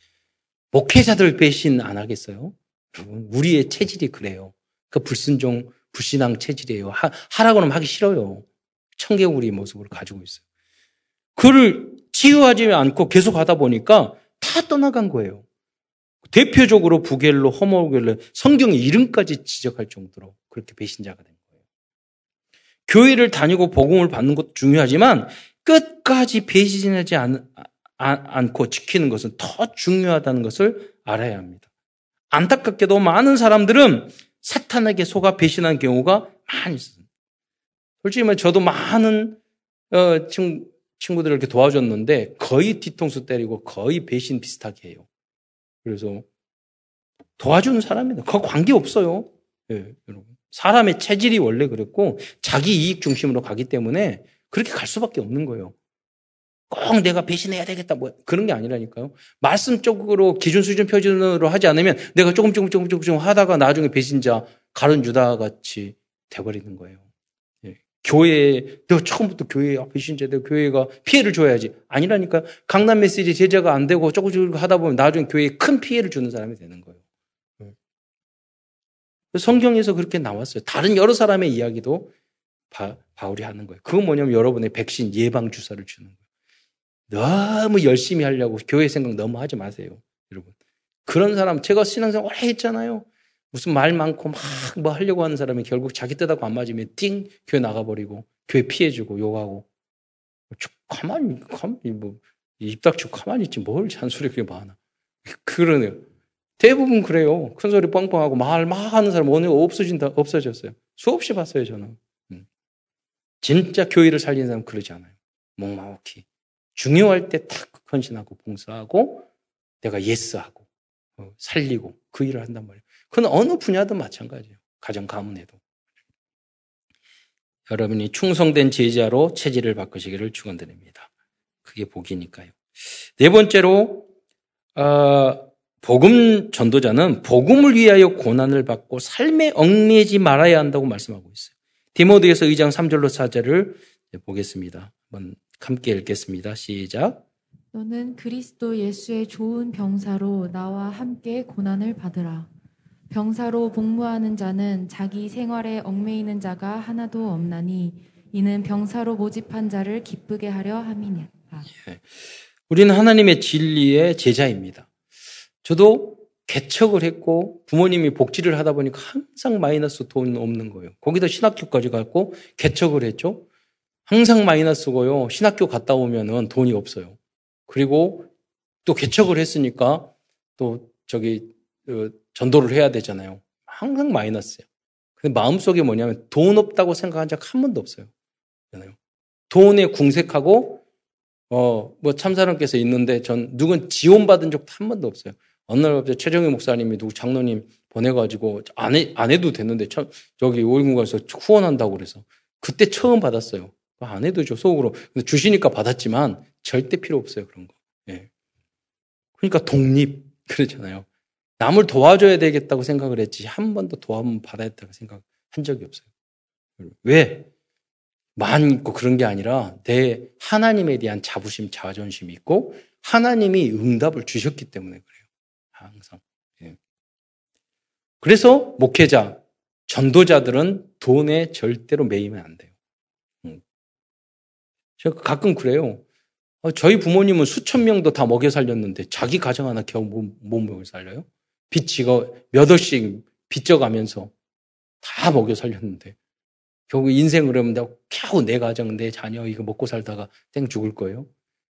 목회자들 배신 안 하겠어요? 여러분 우리의 체질이 그래요. 그 불순종 불신앙 체질이에요. 하, 하라고 하면 하기 싫어요. 청개구리 모습을 가지고 있어요. 그를 치유하지 않고 계속 하다 보니까 다 떠나간 거예요. 대표적으로 부겔로, 허모겔로 성경 이름까지 지적할 정도로 그렇게 배신자가 된 거예요. 교회를 다니고 복음을 받는 것도 중요하지만 끝까지 배신하지 않, 않고 지키는 것은 더 중요하다는 것을 알아야 합니다. 안타깝게도 많은 사람들은 사탄에게 속아 배신한 경우가 많이 있습니다. 솔직히 말 저도 많은 어, 친구, 친구들을 이렇게 도와줬는데 거의 뒤통수 때리고 거의 배신 비슷하게 해요. 그래서 도와주는 사람입니다. 그거 관계 없어요. 예, 여러분. 사람의 체질이 원래 그랬고 자기 이익 중심으로 가기 때문에 그렇게 갈 수밖에 없는 거예요. 꼭 내가 배신해야 되겠다 뭐 그런 게 아니라니까요. 말씀적으로 기준 수준 표준으로 하지 않으면 내가 조금 조금 조금 조금 하다가 나중에 배신자 가론 유다 같이 돼버리는 거예요. 예. 교회 내가 처음부터 교회 배신자 내 교회가 피해를 줘야지 아니라니까 강남 메시지 제자가 안 되고 조금 조금 하다 보면 나중에 교회에 큰 피해를 주는 사람이 되는 거예요. 성경에서 그렇게 나왔어요. 다른 여러 사람의 이야기도 바, 바울이 하는 거예요. 그건 뭐냐면 여러분의 백신 예방 주사를 주는 거예요. 너무 열심히 하려고 교회 생각 너무 하지 마세요. 여러분. 그런 사람 제가 신앙생활 오래 했잖아요. 무슨 말 많고 막 뭐 하려고 하는 사람이 결국 자기 뜻하고 안 맞으면 띵 교회 나가버리고 교회 피해주고 욕하고 가만히 가만히 뭐입 닥치고 가만히 있지 뭘 잔소리 그렇게 많아. 그러네요. 대부분 그래요. 큰 소리 뻥뻥하고 말 막 하는 사람 오늘 없어진다, 없어졌어요. 수없이 봤어요, 저는. 음. 진짜 교회를 살리는 사람 그러지 않아요. 묵묵히. 중요할 때 탁 헌신하고 봉사하고 내가 예스하고 어, 살리고 그 일을 한단 말이에요. 그건 어느 분야든 마찬가지예요. 가정 가문에도. 여러분이 충성된 제자로 체질을 바꾸시기를 축원드립니다. 그게 복이니까요. 네 번째로 어, 복음 전도자는 복음을 위하여 고난을 받고 삶에 얽매이지 말아야 한다고 말씀하고 있어요. 디모데에서 2장 3절로 4절을 보겠습니다. 한번 함께 읽겠습니다. 시작. 너는 그리스도 예수의 좋은 병사로 나와 함께 고난을 받으라. 병사로 복무하는 자는 자기 생활에 얽매이는 자가 하나도 없나니 이는 병사로 모집한 자를 기쁘게 하려 함이니라. 예. 우리는 하나님의 진리의 제자입니다. 저도 개척을 했고 부모님이 복지를 하다 보니까 항상 마이너스 돈 없는 거예요. 거기다 신학교까지 갔고 개척을 했죠. 항상 마이너스고요. 신학교 갔다 오면은 돈이 없어요. 그리고 또 개척을 했으니까 또 저기 어, 전도를 해야 되잖아요. 항상 마이너스예요. 근데 마음속에 뭐냐면 돈 없다고 생각한 적 한 번도 없어요. 돈에 궁색하고 어 뭐 참사람께서 있는데 전 누군 지원 받은 적도 한 번도 없어요. 어느 날 갑자기 최정희 목사님이 누구 장로님 보내가지고 안, 해, 안 해도 됐는데 참, 저기 오일군 가서 후원한다고 그래서 그때 처음 받았어요. 안 해도 죠 속으로. 근데 주시니까 받았지만 절대 필요 없어요 그런 거. 예. 그러니까 독립 그렇잖아요. 남을 도와줘야 되겠다고 생각을 했지 한 번도 도움 받아야겠다고 생각 한 적이 없어요. 왜? 만 있고 그런 게 아니라 내 하나님에 대한 자부심, 자존심이 있고 하나님이 응답을 주셨기 때문에 그래요. 항상. 예. 그래서 목회자, 전도자들은 돈에 절대로 매이면 안 돼요. 음. 제가 가끔 그래요. 어, 저희 부모님은 수천 명도 다 먹여 살렸는데 자기 가정 하나 겨우 못, 못 먹여 살려요? 빚지가 몇 억씩 빚져가면서 다 먹여 살렸는데 결국 인생을 하면 겨우 내 가정, 내 자녀 이거 먹고 살다가 땡 죽을 거예요.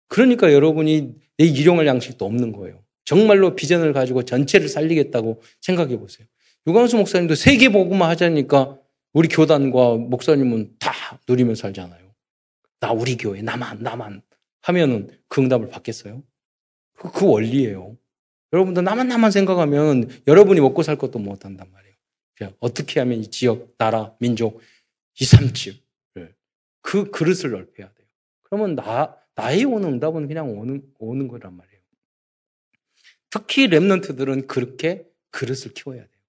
그러니까 여러분이 내 일용할 양식도 없는 거예요. 정말로 비전을 가지고 전체를 살리겠다고 생각해 보세요. 유광수 목사님도 세계 복음화 하자니까 우리 교단과 목사님은 다 누리며 살잖아요. 나 우리 교회 나만 나만 하면은 그 응답을 받겠어요? 그, 그 원리예요. 여러분도 나만 나만 생각하면 여러분이 먹고 살 것도 못 한단 말이에요. 어떻게 하면 이 지역, 나라, 민족, 2, 3층을 그 그릇을 넓혀야 돼요. 그러면 나 나의 오는 응답은 그냥 오는 오는 거란 말이에요. 특히 렘넌트들은 그렇게 그릇을 키워야 돼요.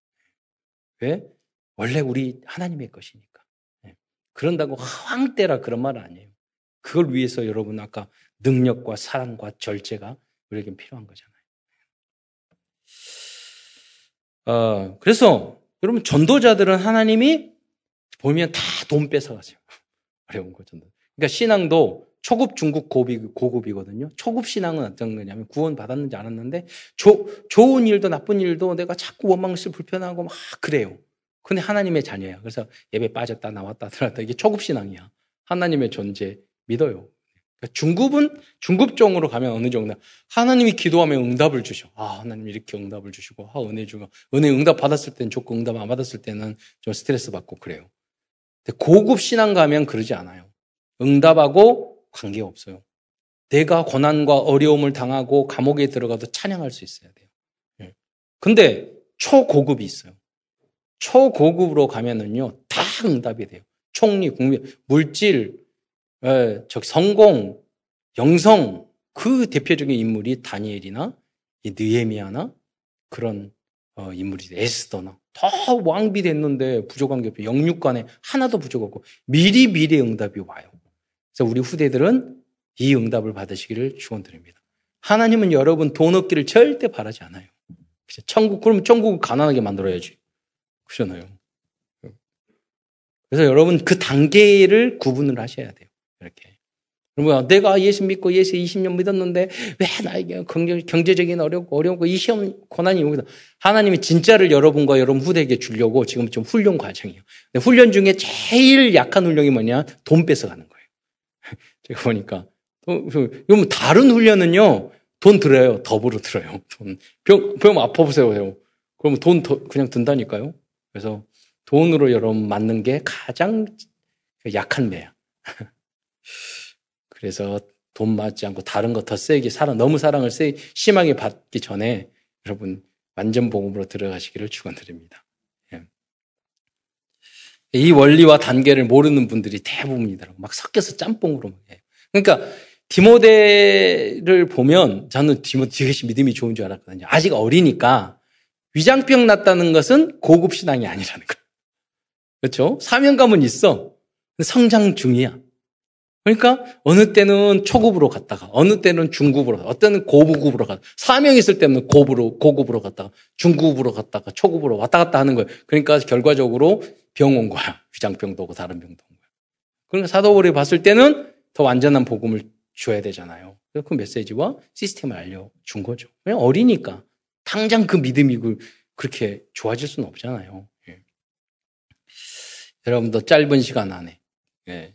왜? 원래 우리 하나님의 것이니까. 예. 그런다고 황 때라 그런 말은 아니에요. 그걸 위해서 여러분 아까 능력과 사랑과 절제가 우리에게 필요한 거잖아요. 어, 그래서 여러분 전도자들은 하나님이 보면 다 돈 뺏어가세요. 어려운 거 전도. 그러니까 신앙도 초급, 중급, 고급, 고급이거든요. 초급 신앙은 어떤 거냐면 구원 받았는지 알았는데 조, 좋은 일도 나쁜 일도 내가 자꾸 원망스 불편하고 막 그래요. 근데 하나님의 자녀야. 그래서 예배 빠졌다 나왔다 들어왔다 이게 초급 신앙이야. 하나님의 존재 믿어요. 그러니까 중급은 중급종으로 가면 어느 정도 하나님이 기도하면 응답을 주셔. 아 하나님 이렇게 응답을 주시고 아 은혜 주고 은혜 응답 받았을 때는 좋고 응답 안 받았을 때는 좀 스트레스 받고 그래요. 근데 고급 신앙 가면 그러지 않아요. 응답하고 관계 없어요. 내가 고난과 어려움을 당하고 감옥에 들어가도 찬양할 수 있어야 돼요. 예. 근데 초고급이 있어요. 초고급으로 가면은요 다 응답이 돼요. 총리, 국민, 물질, 예, 저 성공, 영성 그 대표적인 인물이 다니엘이나 느에미아나 그런 어, 인물이 에스더나 다 왕비 됐는데 부족한 게 없어요. 영육간에 하나도 부족없고 미리 미리 응답이 와요. 그래서 우리 후대들은 이 응답을 받으시기를 축원드립니다. 하나님은 여러분 돈 얻기를 절대 바라지 않아요. 천국 그러면 천국을 가난하게 만들어야지. 그렇잖아요. 그래서 여러분 그 단계를 구분을 하셔야 돼요. 이렇게. 그러면 내가 예수 믿고 예수 20년 믿었는데 왜 나에게 경제 적인 어렵고 어려운고 이 시험 고난이 오고 하나님이 진짜를 여러분과 여러분 후대에게 주려고 지금 좀 훈련 과정이에요. 훈련 중에 제일 약한 훈련이 뭐냐? 돈 뺏어가는 거예요. 제가 보니까 이건 다른 훈련은요 돈 들어요. 더불어 들어요. 돈 병, 병 아파 보세요. 그러면 돈 더 그냥 든다니까요. 그래서 돈으로 여러분 맞는 게 가장 약한 매야. 그래서 돈 맞지 않고 다른 거 더 세게 사랑 너무 사랑을 세 심하게 받기 전에 여러분 완전 복음으로 들어가시기를 축원드립니다. 예. 이 원리와 단계를 모르는 분들이 대부분이더라고. 막 섞여서 짬뽕으로 해요. 그러니까 디모데를 보면 저는 디모데 되게 믿음이 좋은 줄 알았거든요. 아직 어리니까 위장병 났다는 것은 고급 신앙이 아니라는 거예요. 그렇죠? 사명감은 있어. 성장 중이야. 그러니까 어느 때는 초급으로 갔다가 어느 때는 중급으로 어떤 때는 고급으로 갔다 사명 있을 때는 고급으로 고급으로 갔다가 중급으로 갔다가 초급으로 왔다 갔다 하는 거예요. 그러니까 결과적으로 병 온 거야. 위장병도 오고 다른 병도 온 거야. 그러니까 사도벌이 봤을 때는 더 완전한 복음을 줘야 되잖아요. 그래서 그 메시지와 시스템을 알려준 거죠. 그냥 어리니까 당장 그 믿음이 그렇게 좋아질 수는 없잖아요. 예. 여러분도 짧은 시간 안에 예.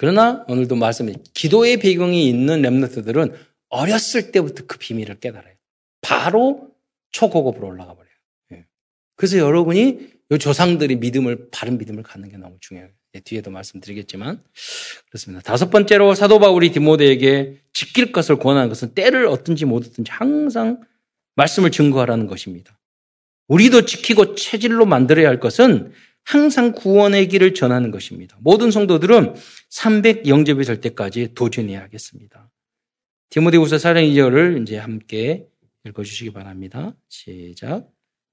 그러나 오늘도 말씀해 기도의 배경이 있는 렘너트들은 어렸을 때부터 그 비밀을 깨달아요. 바로 초고급으로 올라가 버려요. 예. 그래서 여러분이 이 조상들이 믿음을 바른 믿음을 갖는 게 너무 중요해요. 예, 뒤에도 말씀드리겠지만 그렇습니다. 다섯 번째로 사도 바울이 디모데에게 지킬 것을 권하는 것은 때를 얻든지 못 얻든지 항상 말씀을 증거하라는 것입니다. 우리도 지키고 체질로 만들어야 할 것은 항상 구원의 길을 전하는 것입니다. 모든 성도들은 300 영접이 될 때까지 도전해야 하겠습니다. 디모데후서 4장 2절을 이제 함께 읽어주시기 바랍니다. 시작.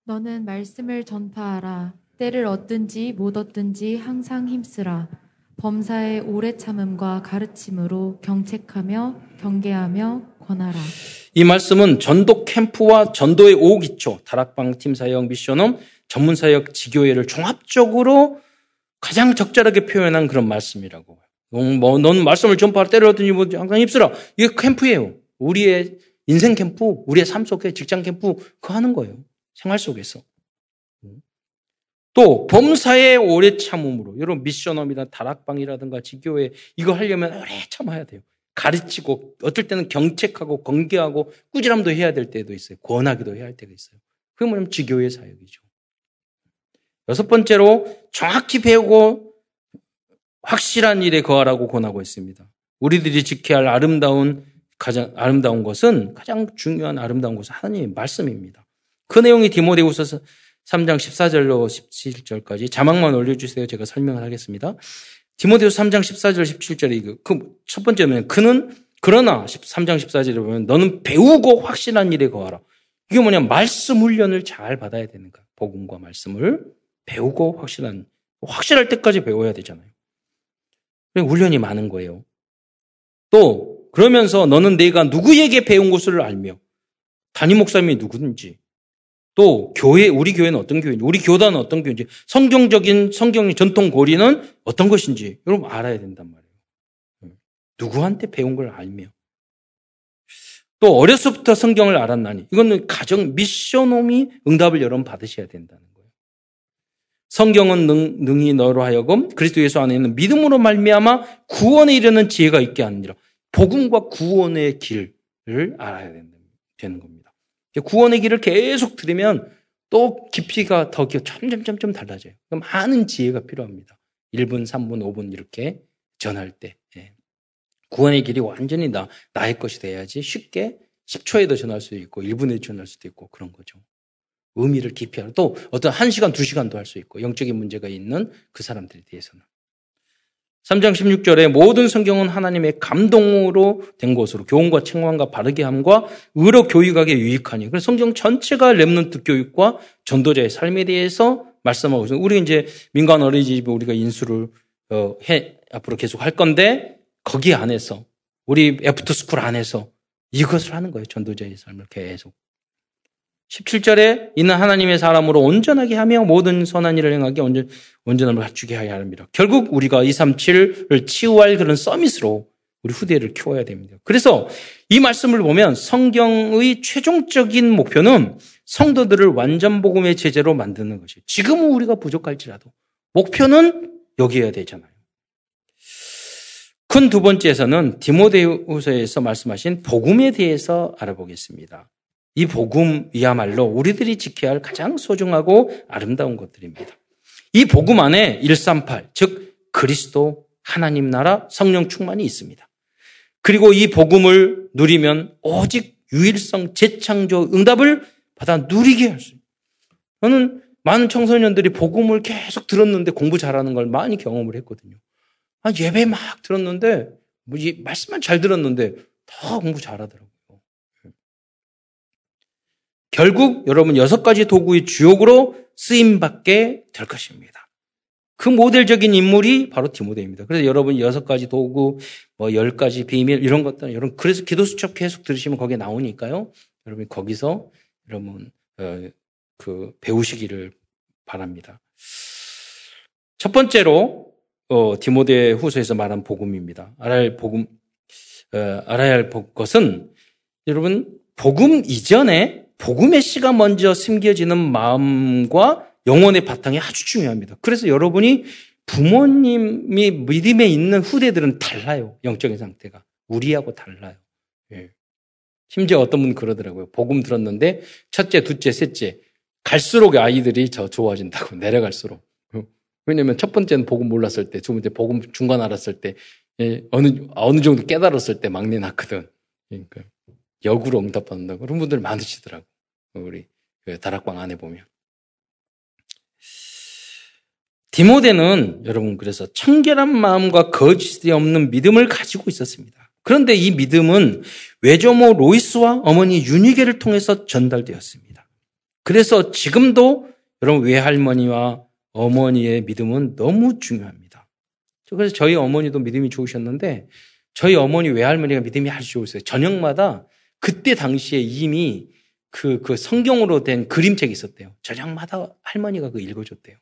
너는 말씀을 전파하라. 때를 얻든지 못 얻든지 항상 힘쓰라. 범사의 오래 참음과 가르침으로 경책하며 경계하며 권하라. 이 말씀은 전도 캠프와 전도의 오기초, 다락방 팀 사역 미션홈 전문사역 지교회를 종합적으로 가장 적절하게 표현한 그런 말씀이라고. 뭐, 넌 말씀을 전파로 때려더니 뭐 항상 입술아. 이게 캠프예요. 우리의 인생 캠프, 우리의 삶 속에 직장 캠프, 그거 하는 거예요. 생활 속에서. 또 범사에 오래 참음으로 여러분 미션업이나 다락방이라든가 지교회 이거 하려면 오래 참아야 돼요. 가르치고 어떨 때는 경책하고 건개하고 꾸지람도 해야 될 때도 있어요. 권하기도 해야 할 때가 있어요. 그게 뭐냐면 지교회 사역이죠. 여섯 번째로 정확히 배우고 확실한 일에 거하라고 권하고 있습니다. 우리들이 지켜야 할 아름다운 가장 아름다운 것은 가장 중요한 아름다운 것은 하나님의 말씀입니다. 그 내용이 디모데후서 3장 14절로 17절까지 자막만 올려주세요. 제가 설명을 하겠습니다. 디모데후서 3장 14절 17절에 그첫 번째는 그는 그러나 3장 14절에 보면 너는 배우고 확실한 일에 거하라. 이게 뭐냐 말씀 훈련을 잘 받아야 되는 거야. 복음과 말씀을 배우고 확실한 확실할 때까지 배워야 되잖아요. 훈련이 많은 거예요. 또 그러면서 너는 내가 누구에게 배운 것을 알며 담임 목사님이 누구든지 또 교회 우리 교회는 어떤 교회인지 우리 교단은 어떤 교회인지 성경적인 성경 전통 고리는 어떤 것인지 여러분 알아야 된단 말이에요. 누구한테 배운 걸 알며 또 어려서부터 성경을 알았나니 이거는 가정 미션홈이 응답을 여러분 받으셔야 된다는 거예요. 성경은 능, 능히 너로 하여금 그리스도 예수 안에 있는 믿음으로 말미암아 구원에 이르는 지혜가 있게 하느니라. 복음과 구원의 길을 알아야 되는 겁니다. 구원의 길을 계속 들으면 또 깊이가 더 점점 점점 달라져요. 그럼 많은 지혜가 필요합니다. 1분, 3분, 5분 이렇게 전할 때. 예. 구원의 길이 완전히 나, 나의 것이 돼야지 쉽게 10초에도 전할 수 있고 1분에 전할 수도 있고 그런 거죠. 의미를 깊이 하고 또 어떤 1시간, 2시간도 할 수 있고 영적인 문제가 있는 그 사람들에 대해서는. 3장 16절에 모든 성경은 하나님의 감동으로 된 것으로 교훈과 책망과 바르게 함과 의로 교육하게 유익하니. 그래서 성경 전체가 랩런트 교육과 전도자의 삶에 대해서 말씀하고 있습니다. 우리 이제 민간 어린이집 우리가 인수를 어, 해 앞으로 계속 할 건데 거기 안에서 우리 after school 안에서 이것을 하는 거예요. 전도자의 삶을 계속. 17절에 이는 하나님의 사람으로 온전하게 하며 모든 선한 일을 행하게 온전, 온전함을 갖추게 하여야 합니다. 결국 우리가 237을 치유할 그런 summit으로 우리 후대를 키워야 됩니다. 그래서 이 말씀을 보면 성경의 최종적인 목표는 성도들을 완전 복음의 제재로 만드는 것이에요. 지금은 우리가 부족할지라도 목표는 여기여야 되잖아요. 큰 두 번째에서는 디모데후서에서 말씀하신 복음에 대해서 알아보겠습니다. 이 복음이야말로 우리들이 지켜야 할 가장 소중하고 아름다운 것들입니다. 이 복음 안에 138, 즉 그리스도 하나님 나라 성령 충만이 있습니다. 그리고 이 복음을 누리면 오직 유일성 재창조 응답을 받아 누리게 할 수 있습니다. 저는 많은 청소년들이 복음을 계속 들었는데 공부 잘하는 걸 많이 경험을 했거든요. 아, 예배 막 들었는데 뭐 말씀만 잘 들었는데 다 공부 잘하더라고요. 결국 여러분 여섯 가지 도구의 주역으로 쓰임받게 될 것입니다. 그 모델적인 인물이 바로 디모데입니다. 그래서 여러분 여섯 가지 도구, 뭐 열 가지 비밀 이런 것들 여러분 그래서 기도 수첩 계속 들으시면 거기에 나오니까요. 여러분 거기서 여러분 어, 그 배우시기를 바랍니다. 첫 번째로 어, 디모데 후서에서 말한 복음입니다. 알아야 할 복음 어, 알아야 할 것은 여러분 복음 이전에 복음의 씨가 먼저 심겨지는 마음과 영혼의 바탕이 아주 중요합니다. 그래서 여러분이 부모님이 믿음에 있는 후대들은 달라요. 영적인 상태가. 우리하고 달라요. 예. 심지어 어떤 분 그러더라고요. 복음 들었는데 첫째, 둘째, 셋째 갈수록 아이들이 저 좋아진다고 내려갈수록. 왜냐면 첫 번째는 복음 몰랐을 때, 두 번째 복음 중간 알았을 때, 예, 어느 어느 정도 깨달았을 때 막내 낳거든. 그러니까 역으로 응답받는다고 그런 분들 많으시더라고. 우리 그 다락방 안에 보면. 디모데는 여러분 그래서 청결한 마음과 거짓이 없는 믿음을 가지고 있었습니다. 그런데 이 믿음은 외조모 로이스와 어머니 유니게를 통해서 전달되었습니다. 그래서 지금도 여러분 외할머니와 어머니의 믿음은 너무 중요합니다. 그래서 저희 어머니도 믿음이 좋으셨는데 저희 어머니 외할머니가 믿음이 아주 좋으세요. 저녁마다 그때 당시에 이미 그, 그 성경으로 된 그림책이 있었대요. 저녁마다 할머니가 그 읽어줬대요.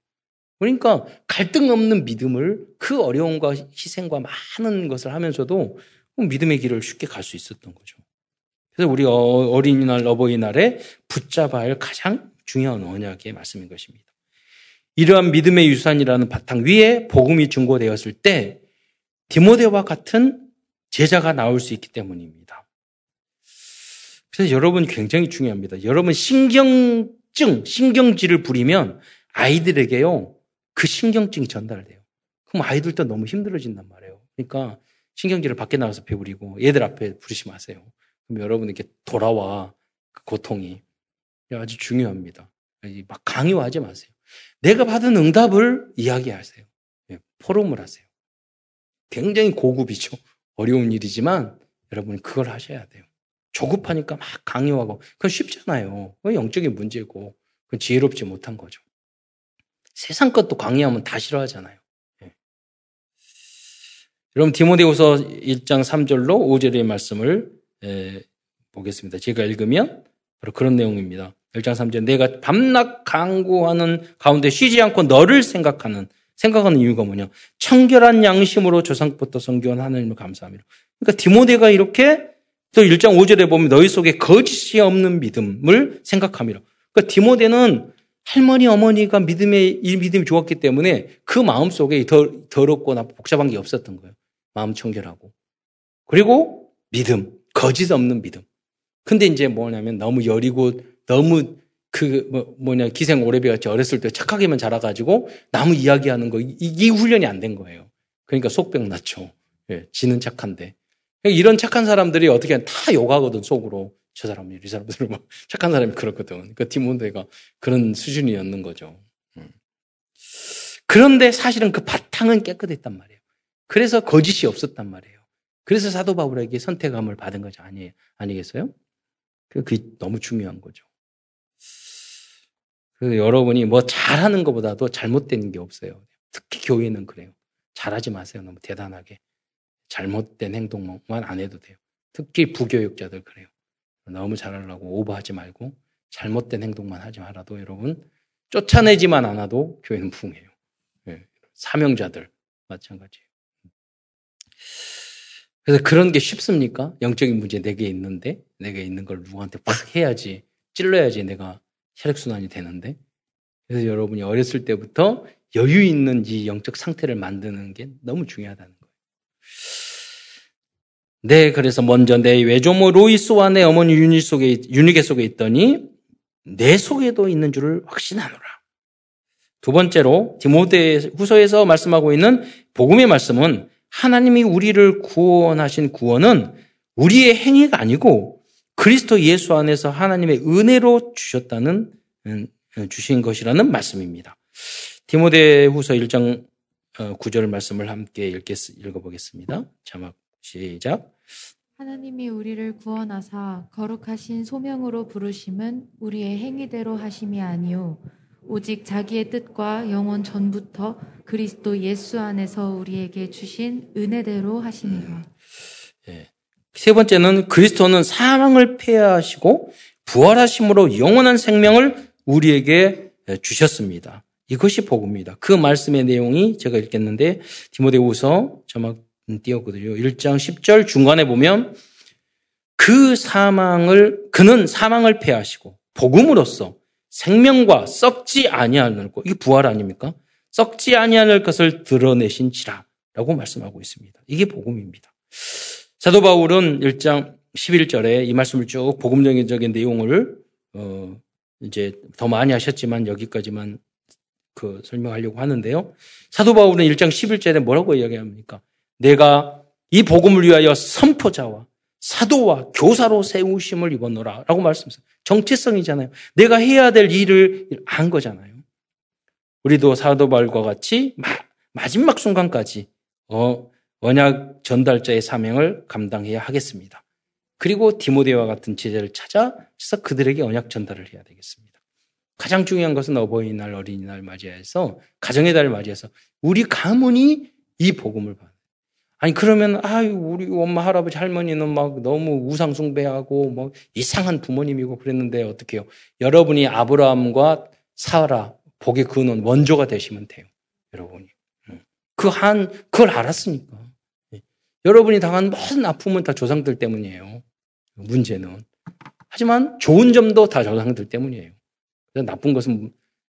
그러니까 갈등 없는 믿음을 그 어려움과 희생과 많은 것을 하면서도 믿음의 길을 쉽게 갈 수 있었던 거죠. 그래서 우리 어, 어린이날, 어버이날에 붙잡아야 할 가장 중요한 언약의 말씀인 것입니다. 이러한 믿음의 유산이라는 바탕 위에 복음이 증거되었을 때 디모데와 같은 제자가 나올 수 있기 때문입니다. 그래서 여러분 굉장히 중요합니다. 여러분 신경증, 신경질을 부리면 아이들에게요, 그 신경증이 전달돼요. 그럼 아이들도 너무 힘들어진단 말이에요. 그러니까 신경질을 밖에 나가서 배우리고 얘들 앞에 부르지 마세요. 그럼 여러분 이렇게 돌아와 그 고통이 아주 중요합니다. 막 강요하지 마세요. 내가 받은 응답을 이야기하세요. 예, 포럼을 하세요. 굉장히 고급이죠. 어려운 일이지만 여러분이 그걸 하셔야 돼요. 조급하니까 막 강요하고 그건 쉽잖아요. 그건 영적인 문제고 그건 지혜롭지 못한 거죠. 세상 것도 강요하면 다 싫어하잖아요. 예. 여러분 디모데후서 1장 3절로 5절의 말씀을 예, 보겠습니다. 제가 읽으면 바로 그런 내용입니다. 1장 3절 내가 밤낮 강구하는 가운데 쉬지 않고 너를 생각하는 생각하는 이유가 뭐냐? 청결한 양심으로 조상부터 성교한 하나님을 감사합니다. 그러니까 디모데가 이렇게 또 1장 5절에 보면 너희 속에 거짓이 없는 믿음을 생각함이라. 그러니까 디모데는 할머니, 어머니가 믿음에, 이 믿음이 좋았기 때문에 그 마음 속에 더, 더럽거나 복잡한 게 없었던 거예요. 마음 청결하고. 그리고 믿음, 거짓 없는 믿음. 근데 이제 뭐냐면 너무 여리고 너무 그 뭐, 뭐냐 기생 오래비 같이 어렸을 때 착하게만 자라가지고 나무 이야기하는 거 이, 이 훈련이 안 된 거예요. 그러니까 속병 났죠. 예, 지는 착한데 이런 착한 사람들이 어떻게 다 욕하거든 속으로 저 사람이 이 사람들은 막 착한 사람이 그렇거든. 그러니까 디몬데가 그런 수준이었는 거죠. 음. 그런데 사실은 그 바탕은 깨끗했단 말이에요. 그래서 거짓이 없었단 말이에요. 그래서 사도 바울에게 선택함을 받은 거죠. 아니, 아니겠어요? 그게 너무 중요한 거죠. 그래서 여러분이 뭐 잘하는 것보다도 잘못된 게 없어요. 특히 교회는 그래요. 잘하지 마세요. 너무 대단하게. 잘못된 행동만 안 해도 돼요. 특히 부교육자들 그래요. 너무 잘하려고 오버하지 말고 잘못된 행동만 하지 말아도 여러분 쫓아내지만 않아도 교회는 부흥해요. 네. 사명자들 마찬가지예요. 그래서 그런 게 쉽습니까? 영적인 문제 내게 있는데 내게 있는 걸 누구한테 팍 해야지 찔러야지 내가 혈액순환이 되는데 그래서 여러분이 어렸을 때부터 여유 있는 이 영적 상태를 만드는 게 너무 중요하다는 거예요. 네, 그래서 먼저 내 외조모 로이스와 내 어머니 유니 속에, 유니게 속에 있더니 내 속에도 있는 줄을 확신하노라. 두 번째로 디모데 후서에서 말씀하고 있는 복음의 말씀은 하나님이 우리를 구원하신 구원은 우리의 행위가 아니고 그리스도 예수 안에서 하나님의 은혜로 주셨다는 음, 주신 것이라는 말씀입니다. 디모데 후서 1장 9절 말씀을 함께 읽어보겠습니다. 자막 시작. 하나님이 우리를 구원하사 거룩하신 소명으로 부르심은 우리의 행위대로 하심이 아니요 오직 자기의 뜻과 영원 전부터 그리스도 예수 안에서 우리에게 주신 은혜대로 하심이라. 예. 세 번째는 그리스도는 사망을 폐하시고 부활하심으로 영원한 생명을 우리에게 주셨습니다. 이것이 복음입니다. 그 말씀의 내용이 제가 읽겠는데 디모데후서 자막 띄었거든요. 1장 10절 중간에 보면 그 사망을 그는 사망을 패하시고 복음으로써 생명과 썩지 아니하는 것 이게 부활 아닙니까? 썩지 아니하는 것을 드러내신지라라고 말씀하고 있습니다. 이게 복음입니다. 사도 바울은 1장 11절에 이 말씀을 쭉 복음적인 내용을 어 이제 더 많이 하셨지만 여기까지만 그 설명하려고 하는데요. 사도 바울은 1장 11절에 뭐라고 이야기합니까? 내가 이 복음을 위하여 선포자와 사도와 교사로 세우심을 입었노라 라고 말씀하셨어요. 정체성이잖아요. 내가 해야 될 일을 안 거잖아요. 우리도 사도 바울과 같이 마지막 순간까지 어, 언약 전달자의 사명을 감당해야 하겠습니다. 그리고 디모데와 같은 제자를 찾아서 그들에게 언약 전달을 해야 되겠습니다. 가장 중요한 것은 어버이날, 어린이날 맞이해서 가정의 달을 맞이해서 우리 가문이 이 복음을 받아요. 아니 그러면 아유 우리 엄마 할아버지 할머니는 막 너무 우상 숭배하고 뭐 이상한 부모님이고 그랬는데 어떻게요? 여러분이 아브라함과 사라 복의 근원 원조가 되시면 돼요. 여러분이 그 한 그걸 알았으니까 예. 여러분이 당한 모든 아픔은 다 조상들 때문이에요. 문제는 하지만 좋은 점도 다 조상들 때문이에요. 나쁜 것은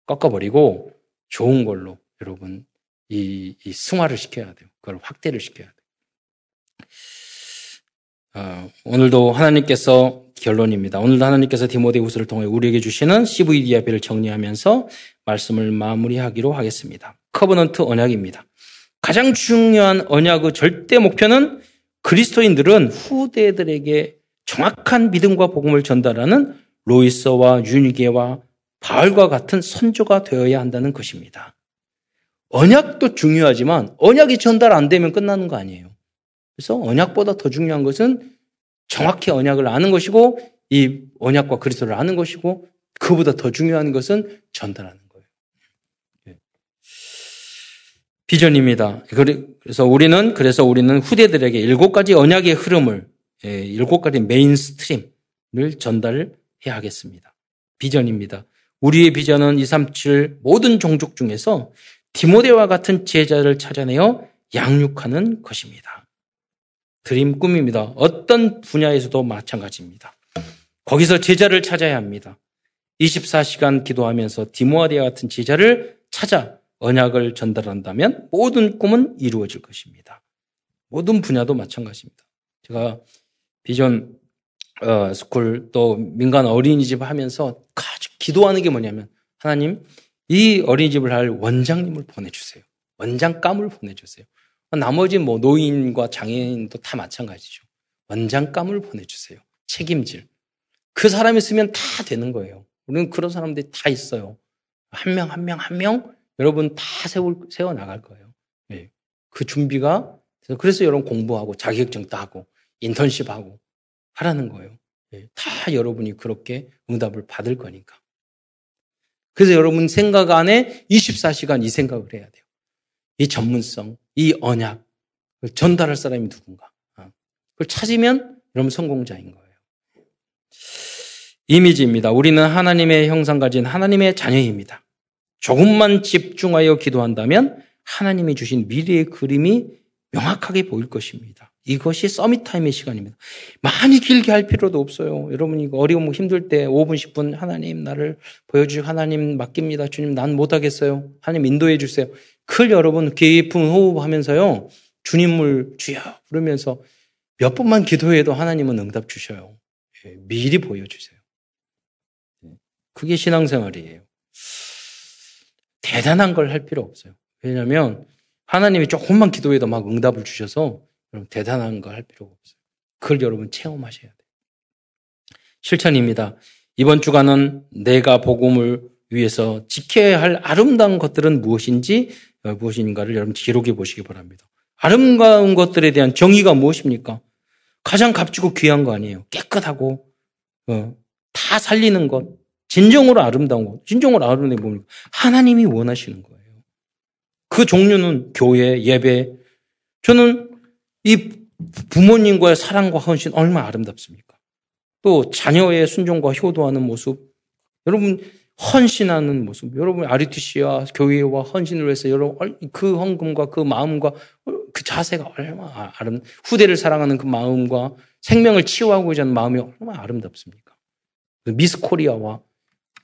꺾어버리고 좋은 걸로 여러분 이, 이 승화를 시켜야 돼요. 그걸 확대를 시켜야 돼요. 어, 오늘도 하나님께서 결론입니다. 오늘도 하나님께서 디모데후서를 통해 우리에게 주시는 CVDIP를 정리하면서 말씀을 마무리하기로 하겠습니다. covenant 언약입니다. 가장 중요한 언약의 절대 목표는 그리스도인들은 후대들에게 정확한 믿음과 복음을 전달하는 로이스와 유니게와 바울과 같은 선조가 되어야 한다는 것입니다. 언약도 중요하지만 언약이 전달 안 되면 끝나는 거 아니에요. 그래서 언약보다 더 중요한 것은 정확히 언약을 아는 것이고 이 언약과 그리스도를 아는 것이고 그보다 더 중요한 것은 전달하는 거예요. 예. 비전입니다. 그래서 우리는 그래서 우리는 후대들에게 일곱 가지 언약의 흐름을 예, 일곱 가지 main stream을 전달해야 하겠습니다. 비전입니다. 우리의 비전은 237 모든 종족 중에서 디모데와 같은 제자를 찾아내어 양육하는 것입니다. dream 꿈입니다. 어떤 분야에서도 마찬가지입니다. 거기서 제자를 찾아야 합니다. 24시간 기도하면서 디모아디아 같은 제자를 찾아 언약을 전달한다면 모든 꿈은 이루어질 것입니다. 모든 분야도 마찬가지입니다. 제가 비전 어, school 또 민간 어린이집 하면서 아주 기도하는 게 뭐냐면 하나님 이 어린이집을 할 원장님을 보내주세요. 원장감을 보내주세요. 나머지 뭐 노인과 장애인도 다 마찬가지죠. 원장감을 보내주세요. 책임질. 그 사람이 있으면 다 되는 거예요. 우리는 그런 사람들이 다 있어요. 한 명, 한 명, 한 명, 여러분 다 세워, 세워 나갈 거예요. 네. 그 준비가, 그래서 여러분 공부하고 자격증 따고 인턴십하고 하라는 거예요. 네. 다 여러분이 그렇게 응답을 받을 거니까. 그래서 여러분 생각 안에 24시간 이 생각을 해야 돼요. 이 전문성, 이 언약, 전달할 사람이 누군가. 어. 그걸 찾으면 여러분 성공자인 거예요. 이미지입니다. 우리는 하나님의 형상 가진 하나님의 자녀입니다. 조금만 집중하여 기도한다면 하나님이 주신 미래의 그림이 명확하게 보일 것입니다. 이것이 서밋 타임의 시간입니다. 많이 길게 할 필요도 없어요. 여러분 이거 어려움 힘들 때 5분, 10분 하나님 나를 보여주시고 하나님 맡깁니다. 주님 난 못하겠어요. 하나님 인도해 주세요. 그걸 여러분 깊은 호흡하면서요. 주님을 주여 부르면서 몇 번만 기도해도 하나님은 응답 주셔요. 예, 미리 보여주세요. 예, 그게 신앙생활이에요. 대단한 걸 할 필요 없어요. 왜냐하면 하나님이 조금만 기도해도 막 응답을 주셔서 여러분 대단한 거 할 필요가 없어요. 그걸 여러분 체험하셔야 돼요. 실천입니다. 이번 주간은 내가 복음을 위해서 지켜야 할 아름다운 것들은 무엇인지 어, 무엇인가를 여러분 기록해 보시기 바랍니다. 아름다운 것들에 대한 정의가 무엇입니까? 가장 값지고 귀한 거 아니에요. 깨끗하고 어, 다 살리는 것, 진정으로 아름다운 것, 진정으로 아름다운 게 뭡니까? 하나님이 원하시는 거예요. 그 종류는 교회, 예배. 저는 이 부모님과의 사랑과 헌신 얼마나 아름답습니까? 또 자녀의 순종과 효도하는 모습. 여러분 헌신하는 모습. 여러분 RUTC와 교회와 헌신을 위해서 여러분 그 헌금과 그 마음과 그 자세가 얼마나 아름 후대를 사랑하는 그 마음과 생명을 치유하고자 하는 마음이 얼마나 아름답습니까? 미스 코리아와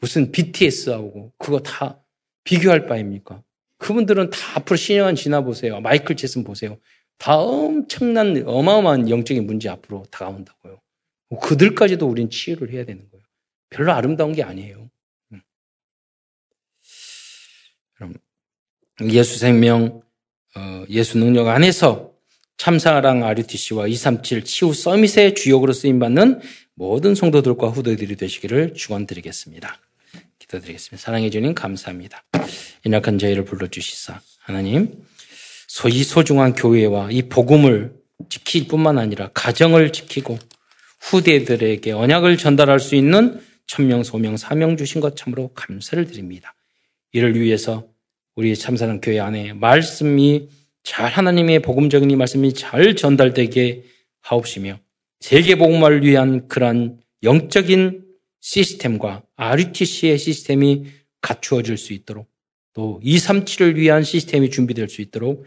무슨 BTS하고 그거 다 비교할 바입니까? 그분들은 다 앞으로 10년 지나 보세요. 마이클 제슨 보세요. 다 엄청난 어마어마한 영적인 문제 앞으로 다가온다고요. 그들까지도 우린 치유를 해야 되는 거예요. 별로 아름다운 게 아니에요. 음. 그럼 예수 생명, 어, 예수 능력 안에서 참사랑 RUTC와 237 치유 서밋의 주역으로 쓰임받는 모든 성도들과 후대들이 되시기를 축원드리겠습니다. 기도드리겠습니다. 사랑해 주님 감사합니다. 연약한 저희를 불러주시사 하나님 이 소중한 교회와 이 복음을 지킬 뿐만 아니라 가정을 지키고 후대들에게 언약을 전달할 수 있는 천명, 소명, 사명 주신 것 참으로 감사를 드립니다. 이를 위해서 우리 참사랑 교회 안에 말씀이 잘 하나님의 복음적인 이 말씀이 잘 전달되게 하옵시며 세계 복음화를 위한 그러한 영적인 시스템과 RUTC의 시스템이 갖추어질 수 있도록 또 237을 위한 시스템이 준비될 수 있도록